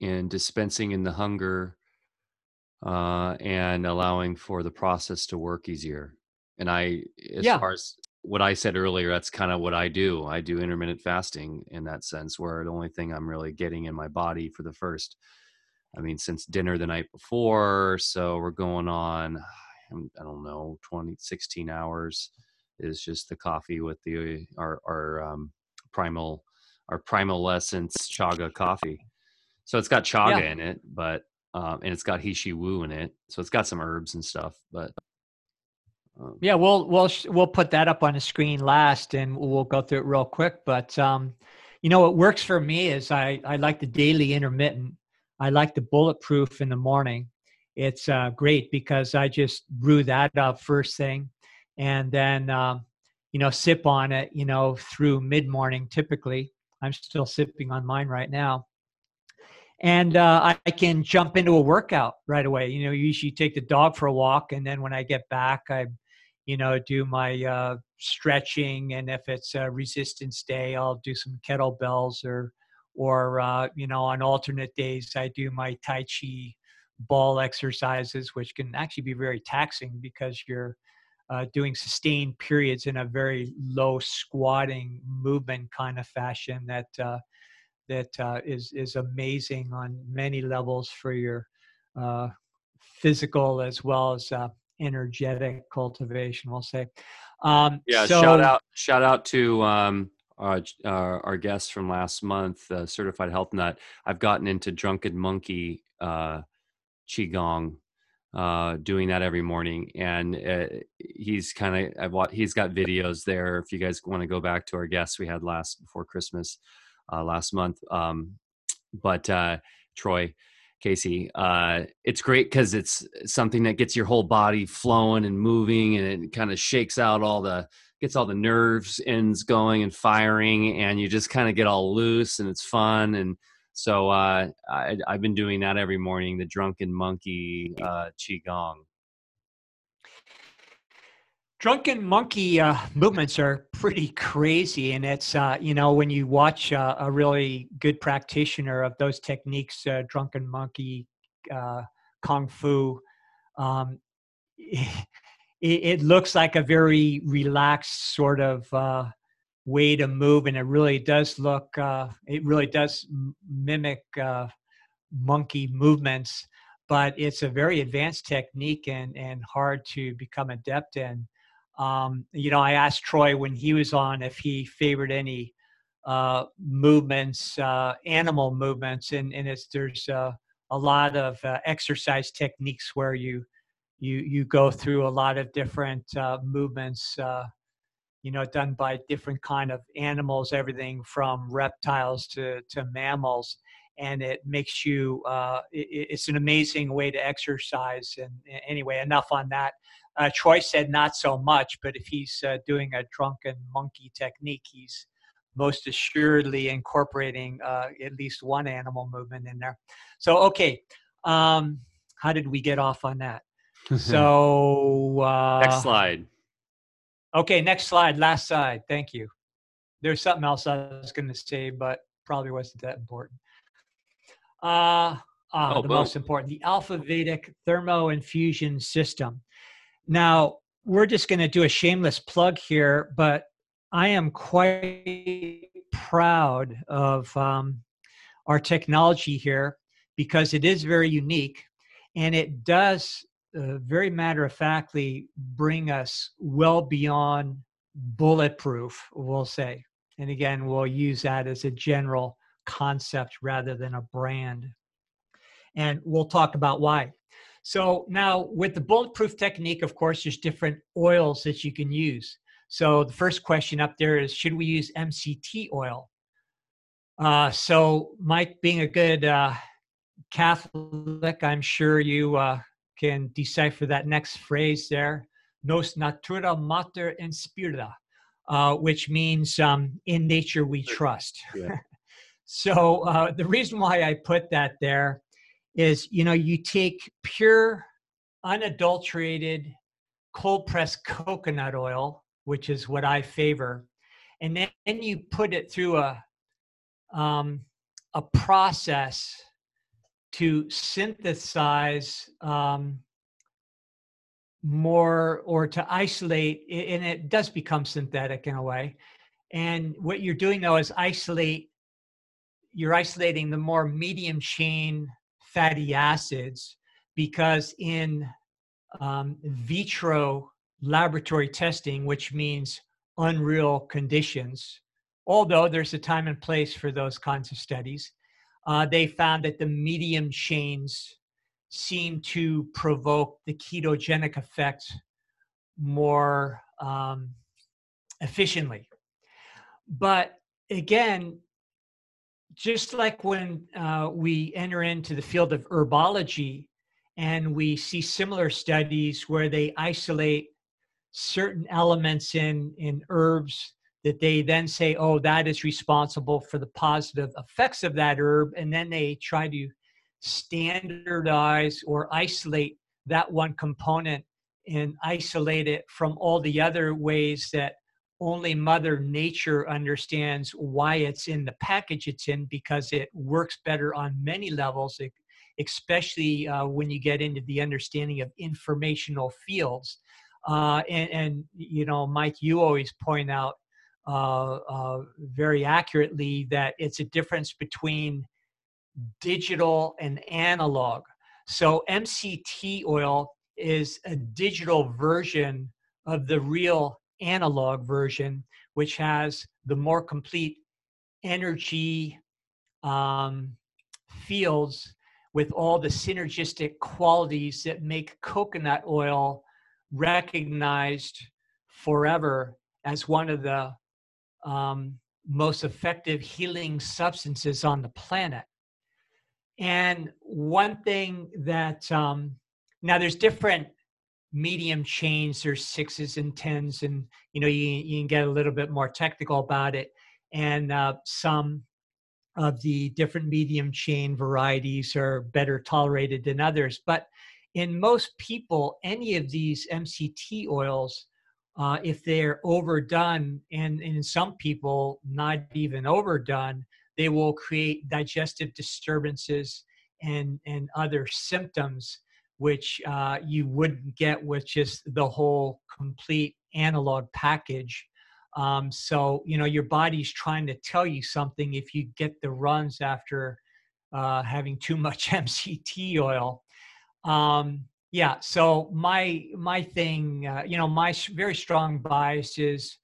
in dispensing in the hunger uh, and allowing for the process to work easier. And I, as yeah. far as what I said earlier, that's kind of what I do. I do intermittent fasting in that sense, where the only thing I'm really getting in my body for the first, I mean, since dinner the night before. So we're going on, (sighs) I don't know, 20, 16 hours is just the coffee with the our our um, primal our primal essence chaga coffee. So it's got chaga yeah. in it, but um, and it's got he wu in it. So it's got some herbs and stuff, but um, yeah, we'll we'll we'll put that up on the screen last, and we'll go through it real quick. But um, you know, what works for me is I I like the daily intermittent. I like the bulletproof in the morning. It's uh, great because I just brew that up first thing and then um, you know sip on it you know through mid morning typically i'm still sipping on mine right now and uh, I can jump into a workout right away. You know, usually take the dog for a walk, and then when I get back, I, you know, do my uh, stretching, and if it's a resistance day, I'll do some kettlebells, or, or uh, you know, on alternate days, I do my Tai Chi ball exercises, which can actually be very taxing because you're uh, doing sustained periods in a very low squatting movement kind of fashion that uh, that uh, is is amazing on many levels for your uh, physical as well as uh, energetic cultivation. We'll say. Um, yeah. So, shout out! Shout out to. Um, our, our, our guest from last month, uh, certified health nut. I've gotten into drunken monkey qigong uh, doing that every morning. And uh, he's kind of, I've watched, he's got videos there. If you guys want to go back to our guests we had last before Christmas, uh, last month. Um, but uh, Troy, Casey, uh, it's great because it's something that gets your whole body flowing and moving, and it kind of shakes out all the gets all the nerves ends going and firing, and you just kind of get all loose, and it's fun and so uh, I, have been doing that every morning, the drunken monkey uh, qigong. Drunken monkey uh, movements are pretty crazy, and it's uh, you know when you watch uh, a really good practitioner of those techniques, uh, drunken monkey, uh, kung fu, um, (laughs) it, it, looks like a very relaxed sort of uh, way to move and it really does look uh, it really does mimic uh, monkey movements but it's a very advanced technique and and hard to become adept in. Um, you know i asked troy when he was on if he favored any uh, movements uh, animal movements and and it's there's uh, a lot of uh, exercise techniques where you you you go through a lot of different movements you know, done by different kind of animals, everything from reptiles to, to mammals. And it makes you, uh, it, it's an amazing way to exercise. And anyway, enough on that. Uh, Troy said not so much, but if he's uh, doing a drunken monkey technique, he's most assuredly incorporating uh, at least one animal movement in there. So, okay, um, how did we get off on that? (laughs) so, uh, next slide. Okay, next slide, last slide. Thank you. There's something else I was going to say, but probably wasn't that important. Uh, uh, oh, the most important, the Alpha Vedic Thermo Infusion System. Now, we're just going to do a shameless plug here, but I am quite proud of um, our technology here because it is very unique and it does uh, very matter of factly bring us well beyond bulletproof, we'll say. And again, we'll use that as a general concept rather than a brand. And we'll talk about why. So now with the bulletproof technique, of course, there's different oils that you can use. So the first question up there is, should we use MCT oil? Uh, so Mike, being a good uh, Catholic, I'm sure you uh, can decipher that next phrase there, nos natura mater inspira, uh, which means um, in nature we trust. Yeah. (laughs) so uh, the reason why I put that there is, you know, you take pure, unadulterated, cold pressed coconut oil, which is what I favor. And then you put it through a um, a process to synthesize um, more or to isolate, and it does become synthetic in a way. And what you're doing though is isolate. You're isolating the more medium chain fatty acids because in um, vitro laboratory testing, which means unreal conditions, although there's a time and place for those kinds of studies, uh, they found that the medium chains seem to provoke the ketogenic effect more um, efficiently. But again, just like when uh, we enter into the field of herbology and we see similar studies where they isolate certain elements in in herbs that they then say oh that is responsible for the positive effects of that herb and then they try to standardize or isolate that one component and isolate it from all the other ways that only mother nature understands why it's in the package it's in because it works better on many levels especially uh, when you get into the understanding of informational fields. Uh, and, and, you know, Mike, you always point out very accurately that it's a difference between digital and analog. So MCT oil is a digital version of the real analog version, which has the more complete energy um, fields with all the synergistic qualities that make coconut oil recognized forever as one of the um, most effective healing substances on the planet. And one thing that um, now there's different medium chains, there's sixes and tens, and you know you, you can get a little bit more technical about it. And uh, some of the different medium chain varieties are better tolerated than others, but in most people, any of these MCT oils, uh, if they're overdone, and, and in some people, not even overdone, they will create digestive disturbances and, and other symptoms which uh, you wouldn't get with just the whole complete analog package. Um, so, you know, your body's trying to tell you something if you get the runs after uh, having too much (laughs) MCT oil. Um, yeah. So my my thing, uh, you know, my very strong bias is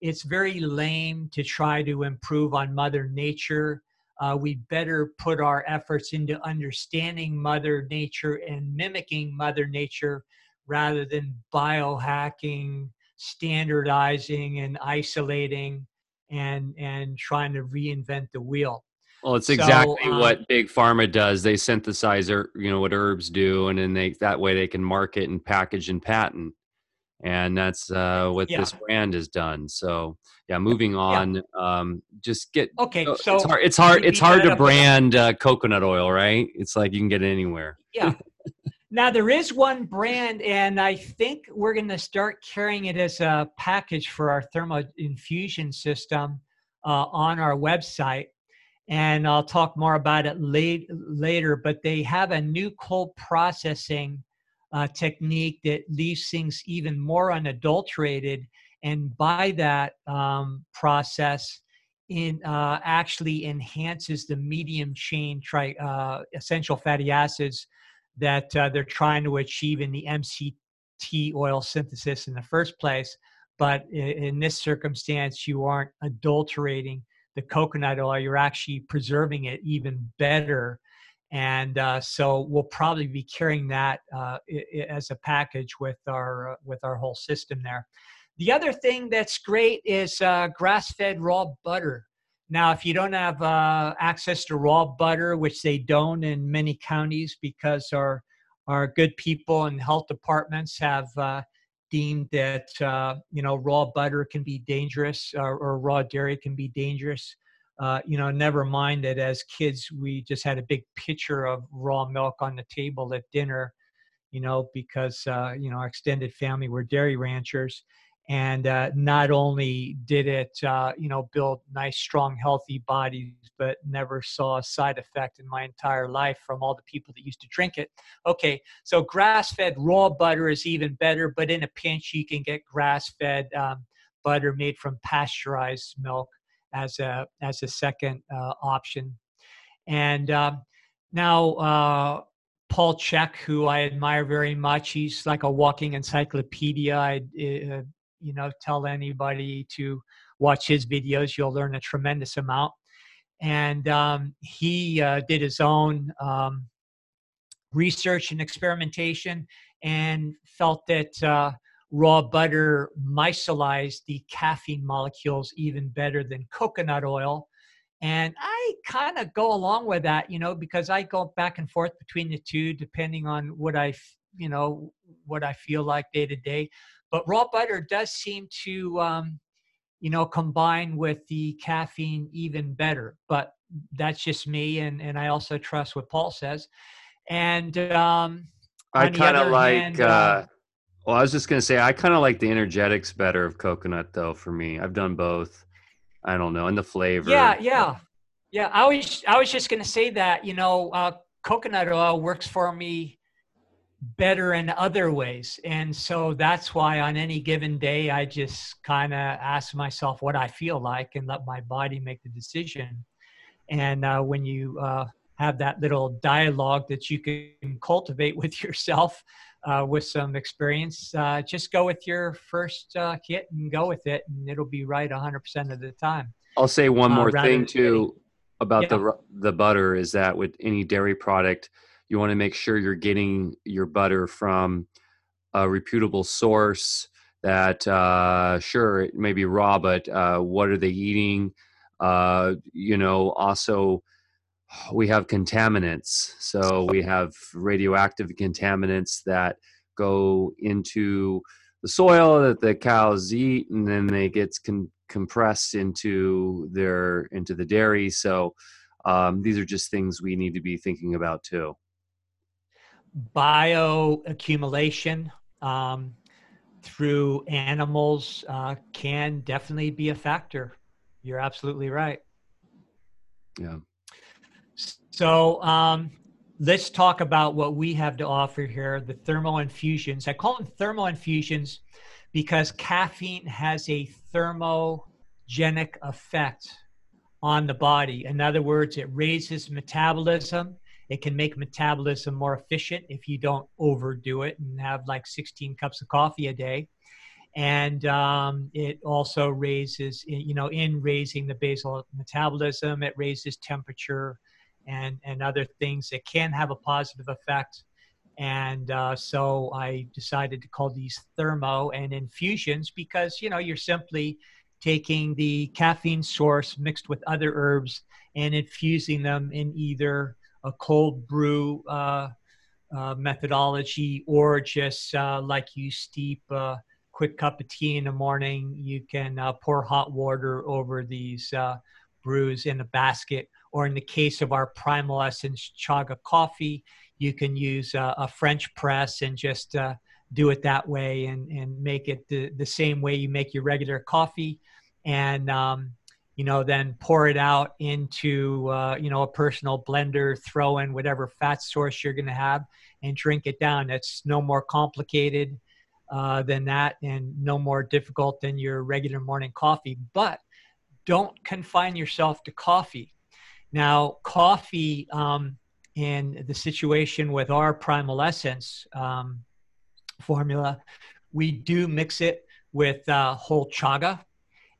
it's very lame to try to improve on Mother Nature. Uh, we better put our efforts into understanding Mother Nature and mimicking Mother Nature rather than biohacking standardizing and isolating and and trying to reinvent the wheel. Well, it's exactly um, what big pharma does. They synthesize, er, you know, what herbs do, and then they that way they can market and package and patent, and that's uh, what yeah. this brand has done. So, yeah, moving on. Yeah. Um, just get okay. So it's hard. It's hard. It's hard to brand uh, coconut oil, right? It's like you can get it anywhere. Yeah. (laughs) Now there is one brand, and I think we're going to start carrying it as a package for our thermal infusion system uh, on our website. And I'll talk more about it late, later. But they have a new cold processing uh, technique that leaves things even more unadulterated. And by that um, process, in uh, actually enhances the medium chain tri- uh, essential fatty acids that uh, they're trying to achieve in the MCT oil synthesis in the first place. But in this circumstance, you aren't adulterating the coconut oil, you're actually preserving it even better. And uh, so we'll probably be carrying that uh, as a package with our uh, with our whole system there. The other thing that's great is uh, grass-fed raw butter. Now, if you don't have uh, access to raw butter, which they don't in many counties because our, our good people and health departments have uh, deemed that, uh, you know, raw butter can be dangerous or, or raw dairy can be dangerous. Uh, you know, never mind that as kids, we just had a big pitcher of raw milk on the table at dinner, you know, because, uh, you know, our extended family were dairy ranchers and uh, not only did it uh, you know build nice strong healthy bodies but never saw a side effect in my entire life from all the people that used to drink it okay so grass fed raw butter is even better but in a pinch you can get grass fed um, butter made from pasteurized milk as a as a second uh, option and um, now uh, Paul Chek, who I admire very much. He's like a walking encyclopedia. I, uh, you know tell anybody to watch his videos you'll learn a tremendous amount. And um, he uh, did his own um, research and experimentation and felt that uh, raw butter micellized the caffeine molecules even better than coconut oil. And i kind of go along with that you know because i go back and forth between the two depending on what i you know what i feel like day to day but raw butter does seem to, um, you know, combine with the caffeine even better. But that's just me, and and I also trust what Paul says. And um, I kind of like. Hand, uh, uh, well, I was just gonna say I kind of like the energetics better of coconut, though. For me, I've done both. I don't know, and the flavor. Yeah, yeah, yeah. I was I was just gonna say that you know, uh, coconut oil works for me better in other ways. And so that's why on any given day, I just kind of ask myself what I feel like and let my body make the decision. And uh, when you uh, have that little dialogue that you can cultivate with (laughs) yourself uh, with some experience, uh, just go with your first uh, kit and go with it, and it'll be right 100% of the time. I'll say one uh, more thing too about yeah. the the butter is that with any dairy product you want to make sure you're getting your butter from a reputable source that uh, sure it may be raw but uh, what are they eating? Uh, you know also we have contaminants. So we have radioactive contaminants that go into the soil that the cows eat and then they get con- compressed into their into the dairy. So um, these are just things we need to be thinking about too bioaccumulation um, through animals uh, can definitely be a factor. You're absolutely right. Yeah. So um, let's talk about what we have to offer here the thermal infusions. I call them thermal infusions because caffeine has a thermogenic effect on the body. In other words, it raises metabolism it can make metabolism more efficient if you don't overdo it and have like 16 cups of coffee a day. And um, it also raises, you know, in raising the basal metabolism, it raises temperature and, and other things that can have a positive effect. And uh, so I decided to call these thermo and infusions because, you know, you're simply taking the caffeine source mixed with other herbs and infusing them in either a cold brew uh, uh, methodology or just uh, like you steep a quick cup of tea in the morning, you can uh, pour hot water over these uh, brews in a basket. Or in the case of our Primal Essence Chaga coffee, you can use a French press and just uh, do it that way and, and make it the, the same way you make your regular coffee. And um, you know, then pour it out into, uh, you know, a personal blender, throw in whatever fat source you're going to have and drink it down. It's no more complicated uh, than that and no more difficult than your regular morning coffee. But don't confine yourself to coffee. Now, coffee um, in the situation with our Primal Essence um, formula, we do mix it with uh, whole chaga,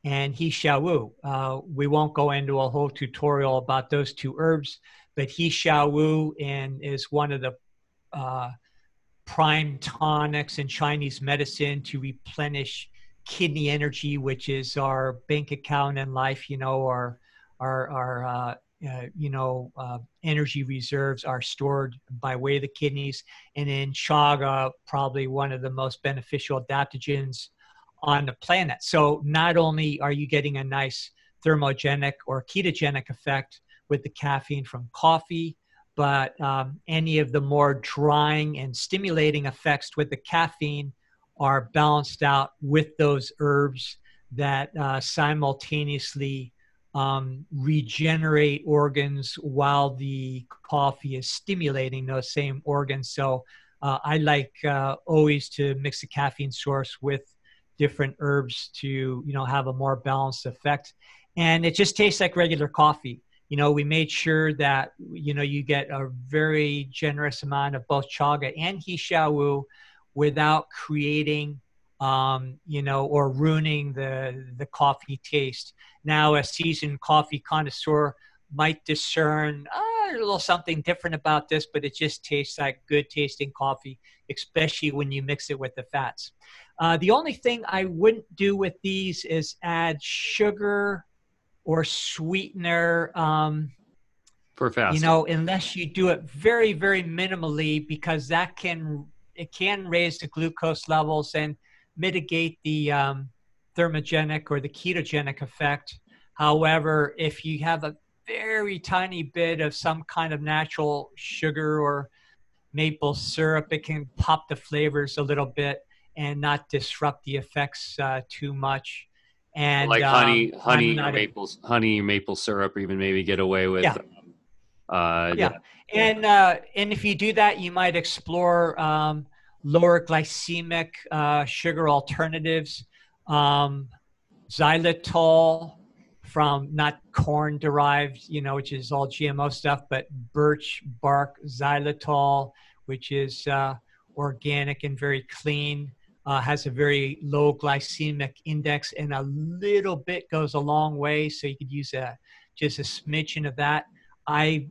and he shou wu. Uh, we won't go into a whole tutorial about those two herbs, but he shou wu and is one of the uh, prime tonics in Chinese medicine to replenish kidney energy, which is our bank account in life. You know, our our our uh, uh, you know uh, energy reserves are stored by way of the kidneys, and in chaga, probably one of the most beneficial adaptogens on the planet. So not only are you getting a nice thermogenic or ketogenic effect with the caffeine from coffee, but um, any of the more drying and stimulating effects with the caffeine are balanced out with those herbs that uh, simultaneously um, regenerate organs while the coffee is stimulating those same organs. So uh, I like uh, always to mix the caffeine source with different herbs to you know have a more balanced effect. And it just tastes like regular coffee. You know we made sure that you know you get a very generous amount of both chaga and wu without creating um, you know or ruining the the coffee taste. Now a seasoned coffee connoisseur might discern oh, a little something different about this but it just tastes like good tasting coffee especially when you mix it with the fats uh, the only thing I wouldn't do with these is add sugar or sweetener. Um, For fasting. You know, unless you do it very, very minimally, because that can it can raise the glucose levels and mitigate the um, thermogenic or the ketogenic effect. However, if you have a very tiny bit of some kind of natural sugar or maple syrup, it can pop the flavors a little bit and not disrupt the effects uh, too much. And like honey, um, honey, or maple, honey, maple syrup, or even maybe get away with. Yeah. Uh, yeah. yeah. and uh, and if you do that, you might explore um, lower glycemic uh, sugar alternatives, um, xylitol from not corn derived, you know, which is all GMO stuff, but birch bark xylitol, which is uh, organic and very clean uh, has a very low glycemic index, and a little bit goes a long way. So you could use a just a smidgen of that. I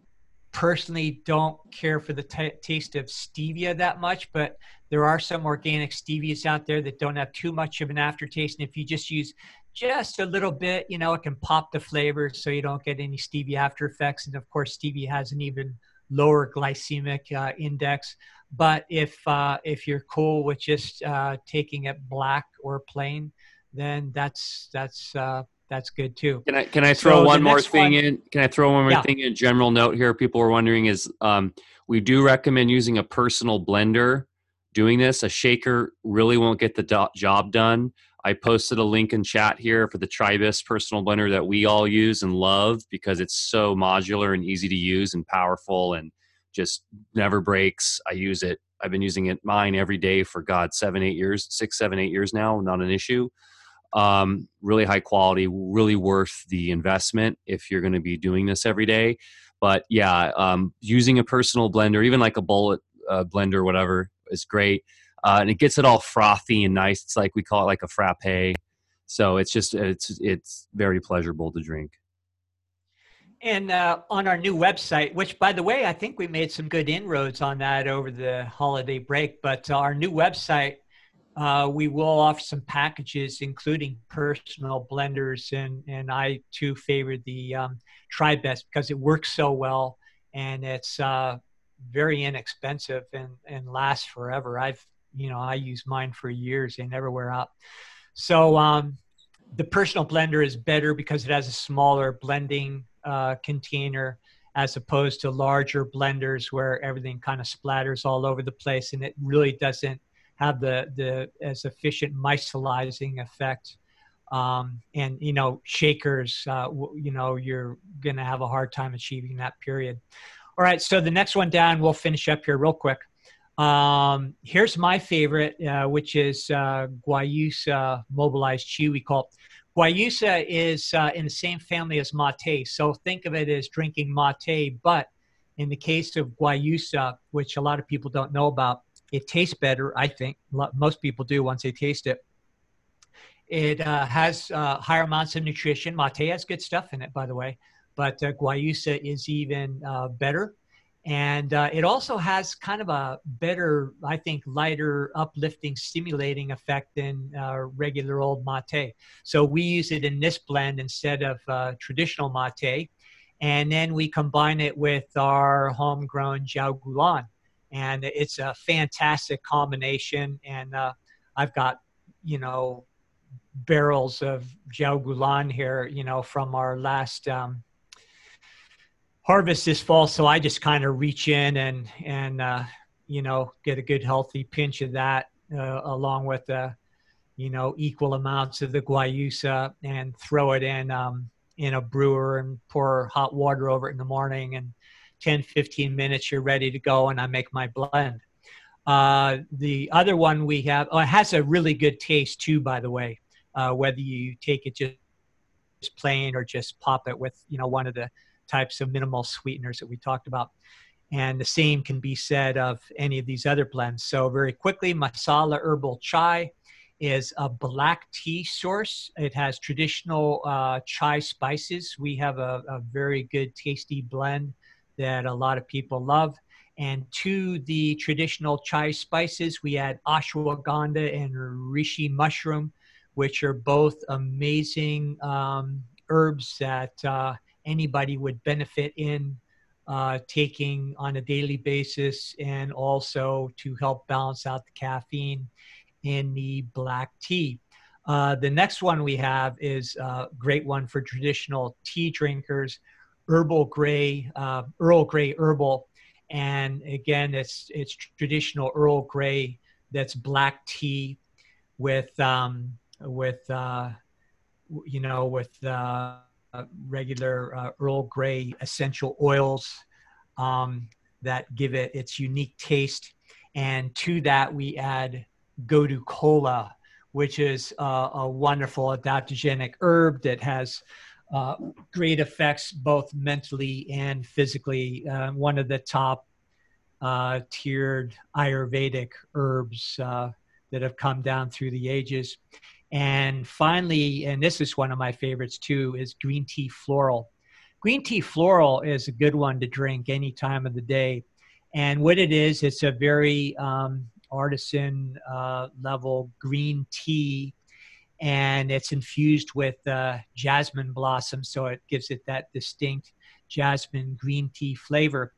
personally don't care for the t- taste of stevia that much, but there are some organic stevias out there that don't have too much of an aftertaste. And if you just use just a little bit, you know, it can pop the flavor so you don't get any stevia after effects. And of course, stevia has an even lower glycemic uh, index. But if uh, if you're cool with just uh, taking it black or plain, then that's that's uh, that's good too. Can I can I throw so one more thing one, in? Can I throw one more yeah. thing in? General note here. People are wondering is um, we do recommend using a personal blender. Doing this, a shaker really won't get the do- job done. I posted a link in chat here for the TriBest personal blender that we all use and love because it's so modular and easy to use and powerful and just never breaks. I use it. I've been using it mine every day for God seven, eight years, six, seven, eight years now. Not an issue. Um, really high quality, really worth the investment if you're going to be doing this every day. But yeah, um, using a personal blender, even like a bullet uh, blender, whatever, is great. Uh, and it gets it all frothy and nice. It's like we call it like a frappe. So it's just it's it's very pleasurable to drink And uh, on our new website, which by the way, I think we made some good inroads on that over the holiday break, but uh, our new website, uh, we will offer some packages, including personal blenders. And, and I too favor the um, TriBest because it works so well and it's uh, very inexpensive and, and lasts forever. I've, you know, I use mine for years. They never wear out. So um, the personal blender is better because it has a smaller blending uh, container as opposed to larger blenders where everything kind of splatters all over the place and it really doesn't have the the as efficient micellizing effect um, and you know shakers uh, you know you're going to have a hard time achieving that period all right so the next one down we'll finish up here real quick um, here's my favorite uh, which is uh, guayusa mobilized chew we call it Guayusa is uh, in the same family as mate, so think of it as drinking mate. But in the case of Guayusa, which a lot of people don't know about, it tastes better. I think most people do once they taste it. It uh, has uh, higher amounts of nutrition. Mate has good stuff in it, by the way, but uh, Guayusa is even uh, better and uh, it also has kind of a better i think lighter uplifting stimulating effect than uh, regular old mate. So we use it in this blend instead of uh, traditional mate. And then we combine it with our homegrown jiaogulan and it's a fantastic combination. And uh, i've got you know barrels of jiaogulan here you know from our last um, harvest this fall, so I just kind of reach in and and uh, you know get a good healthy pinch of that uh, along with uh, you know equal amounts of the guayusa and throw it in um, in a brewer and pour hot water over it in the morning and 10 15 minutes you're ready to go and I make my blend. Uh, the other one we have oh, it has a really good taste too by the way uh, whether you take it just plain or just pop it with you know one of the types of minimal sweeteners that we talked about. And the same can be said of any of these other blends. So, very quickly, Masala Herbal Chai is a black tea source. It has traditional uh, chai spices. We have a, a, very good, tasty blend that a lot of people love. And to the traditional chai spices, we add ashwagandha and reishi mushroom, which are both amazing um, herbs that uh, anybody would benefit in uh, taking on a daily basis and also to help balance out the caffeine in the black tea. Uh, the next one we have is a great one for traditional tea drinkers, herbal gray, uh, Earl Grey herbal. And again, it's, it's traditional Earl Grey that's black tea with, um, with, uh, you know, with, uh, uh, regular uh, Earl Grey essential oils um, that give it its unique taste. And to that, we add Gotu Kola, which is uh, a wonderful adaptogenic herb that has uh, great effects both mentally and physically. Uh, one of the top uh, tiered Ayurvedic herbs that have come down through the ages. And finally, and this is one of my favorites too, is green tea floral. Green tea floral is a good one to drink any time of the day. And what it is, it's a very um, artisan uh, level green tea, and it's infused with uh, jasmine blossom, so it gives it that distinct jasmine green tea flavor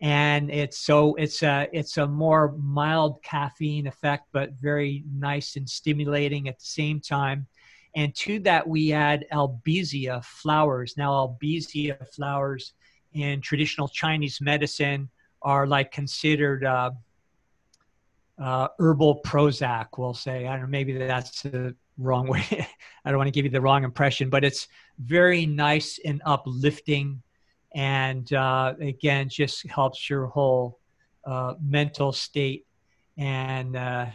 and it's so it's a it's a more mild caffeine effect but very nice and stimulating at the same time. And to that we add albizia flowers. Now albizia flowers in traditional chinese medicine are like considered uh, uh, herbal prozac we'll say. I don't know maybe that's the wrong (laughs) way. I don't want to give you the wrong impression but it's very nice and uplifting and uh, again just helps your whole uh, mental state and uh,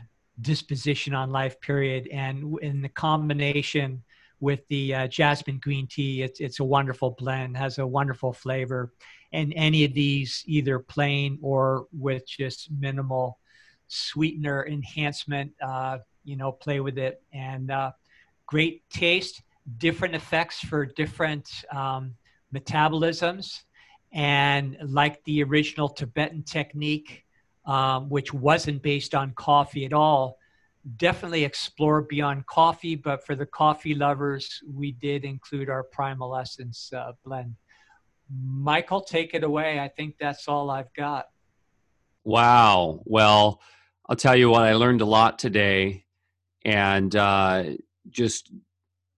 disposition on life period. And in the combination with the uh, jasmine green tea it's, it's a wonderful blend has a wonderful flavor. And any of these either plain or with just minimal sweetener enhancement uh, you know play with it. And uh, great taste different effects for different um, metabolisms. And like the original Tibetan technique, um, which wasn't based on coffee at all, definitely explore beyond coffee. But for the coffee lovers, we did include our Primal Essence uh, blend. Michael, take it away. I think that's all I've got. Wow. Well, I'll tell you what, I learned a lot today. And uh, just,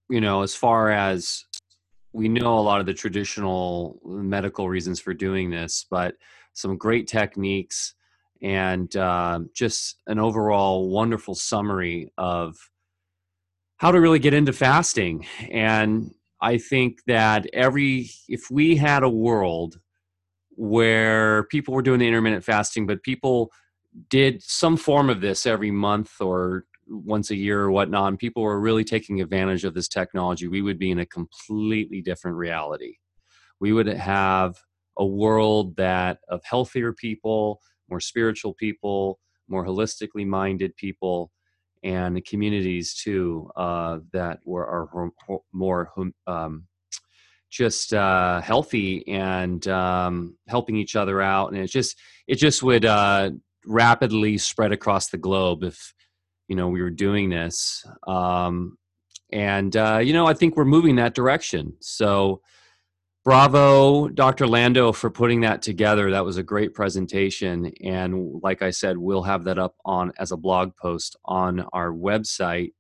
you know, as far as we know a lot of the traditional medical reasons for doing this, but some great techniques and uh, just an overall wonderful summary of how to really get into fasting. And I think that every, if we had a world where people were doing the intermittent fasting, but people did some form of this every month or once a year or whatnot, and people were really taking advantage of this technology, we would be in a completely different reality. We would have a world that of healthier people, more spiritual people, more holistically minded people, and communities too uh, that were are more um, just uh, healthy and um, helping each other out, and it just it just would uh, rapidly spread across the globe if you know we were doing this. Um, and uh, you know, I think we're moving that direction. So bravo dr lando for putting that together that was a great presentation and like i said we'll have that up on as a blog post on our website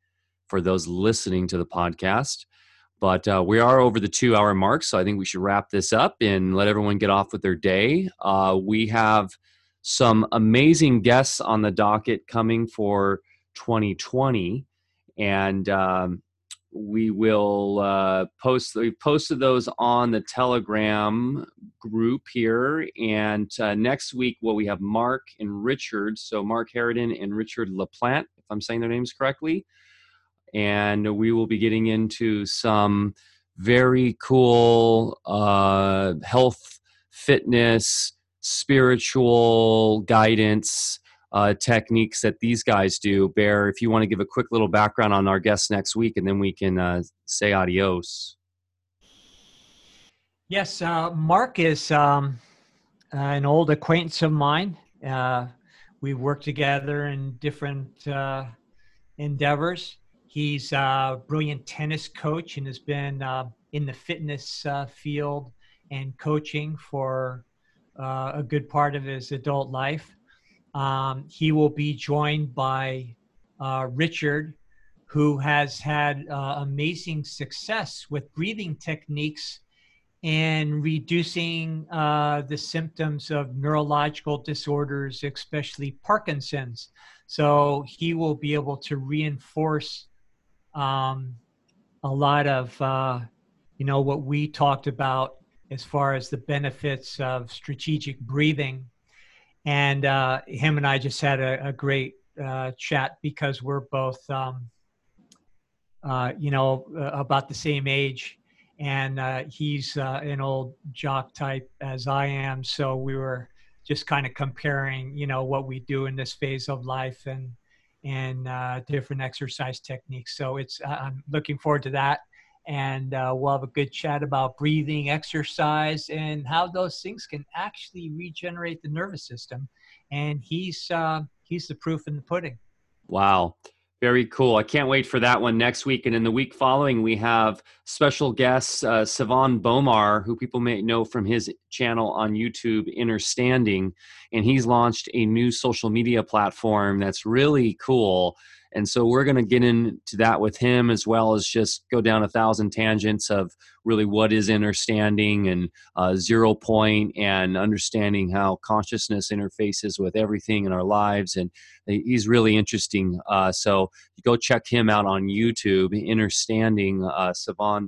for those listening to the podcast but uh, we are over the two hour mark so i think we should wrap this up and let everyone get off with their day uh, we have some amazing guests on the docket coming for 2020 and um, we will uh, post we posted those on the telegram group here. And uh, next week well we have mark and richard. So mark harridan and richard laplante if i'm saying their names correctly. And we will be getting into some very cool uh, health fitness spiritual guidance uh, techniques that these guys do. Bear, if you want to give a quick little background on our guests next week, and then we can uh, say adios. Yes, uh, Mark is um, an old acquaintance of mine. Uh, we worked together in different uh, endeavors. He's a brilliant tennis coach and has been uh, in the fitness field and coaching for a good part of his adult life. Um, he will be joined by uh, Richard, who has had uh, amazing success with breathing techniques and reducing uh, the symptoms of neurological disorders, especially Parkinson's. So he will be able to reinforce um, a lot of, uh, you know, what we talked about as far as the benefits of strategic breathing and uh, him and I just had a, a great uh, chat because we're both, um, uh, you know, uh, about the same age, and uh, he's uh, an old jock type as I am, so we were just kind of comparing, you know, what we do in this phase of life and and different exercise techniques. So it's I'm looking forward to that and uh, we'll have a good chat about breathing, exercise, and how those things can actually regenerate the nervous system. And he's uh, he's the proof in the pudding. Wow. Very cool. I can't wait for that one next week. And in the week following, we have special guest uh, Sevan Bomar, who people may know from his channel on YouTube, Innerstanding. And he's launched a new social media platform that's really cool and so we're going to get into that with him as well as just go down a thousand tangents of really what is understanding and uh, zero point and understanding how consciousness interfaces with everything in our lives. And he's really interesting. Uh, so go check him out on YouTube, Innerstanding uh, Sevan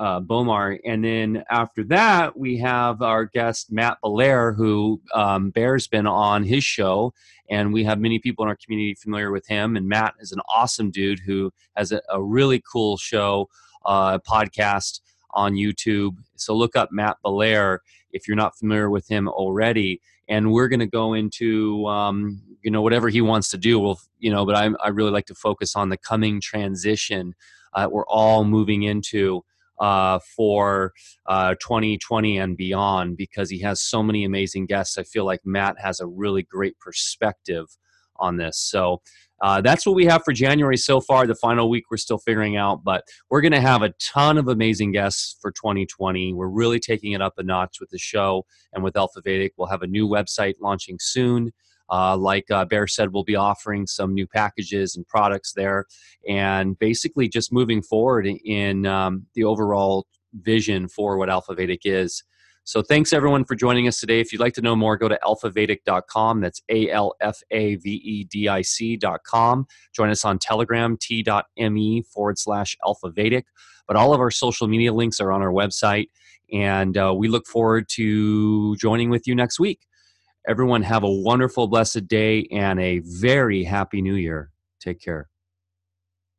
uh, Bomar. And then after that, we have our guest, Matt Belair, who um, Bear's been on his show. And we have many people in our community familiar with him. And Matt is an awesome dude who has a, a really cool show, uh, podcast on YouTube. So look up Matt Belair if you're not familiar with him already. And we're going to go into, um, you know, whatever he wants to do. We'll, you know, but I, I really like to focus on the coming transition uh, we're all moving into uh, for uh, 2020 and beyond because he has so many amazing guests. I feel like Matt has a really great perspective on this. So uh, that's what we have for January so far. The final week we're still figuring out, but we're going to have a ton of amazing guests for 2020. We're really taking it up a notch with the show and with Alpha Vedic. We'll have a new website launching soon. Uh, like uh, Bear said, we'll be offering some new packages and products there, and basically just moving forward in um, the overall vision for what Alpha Vedic is. So thanks everyone for joining us today. If you'd like to know more, go to alphavedic.com. That's A L F A V E D I C.com. Join us on Telegram, t.me forward slash alphavedic. But all of our social media links are on our website. And uh, we look forward to joining with you next week. Everyone have a wonderful, blessed day and a very happy new year. Take care.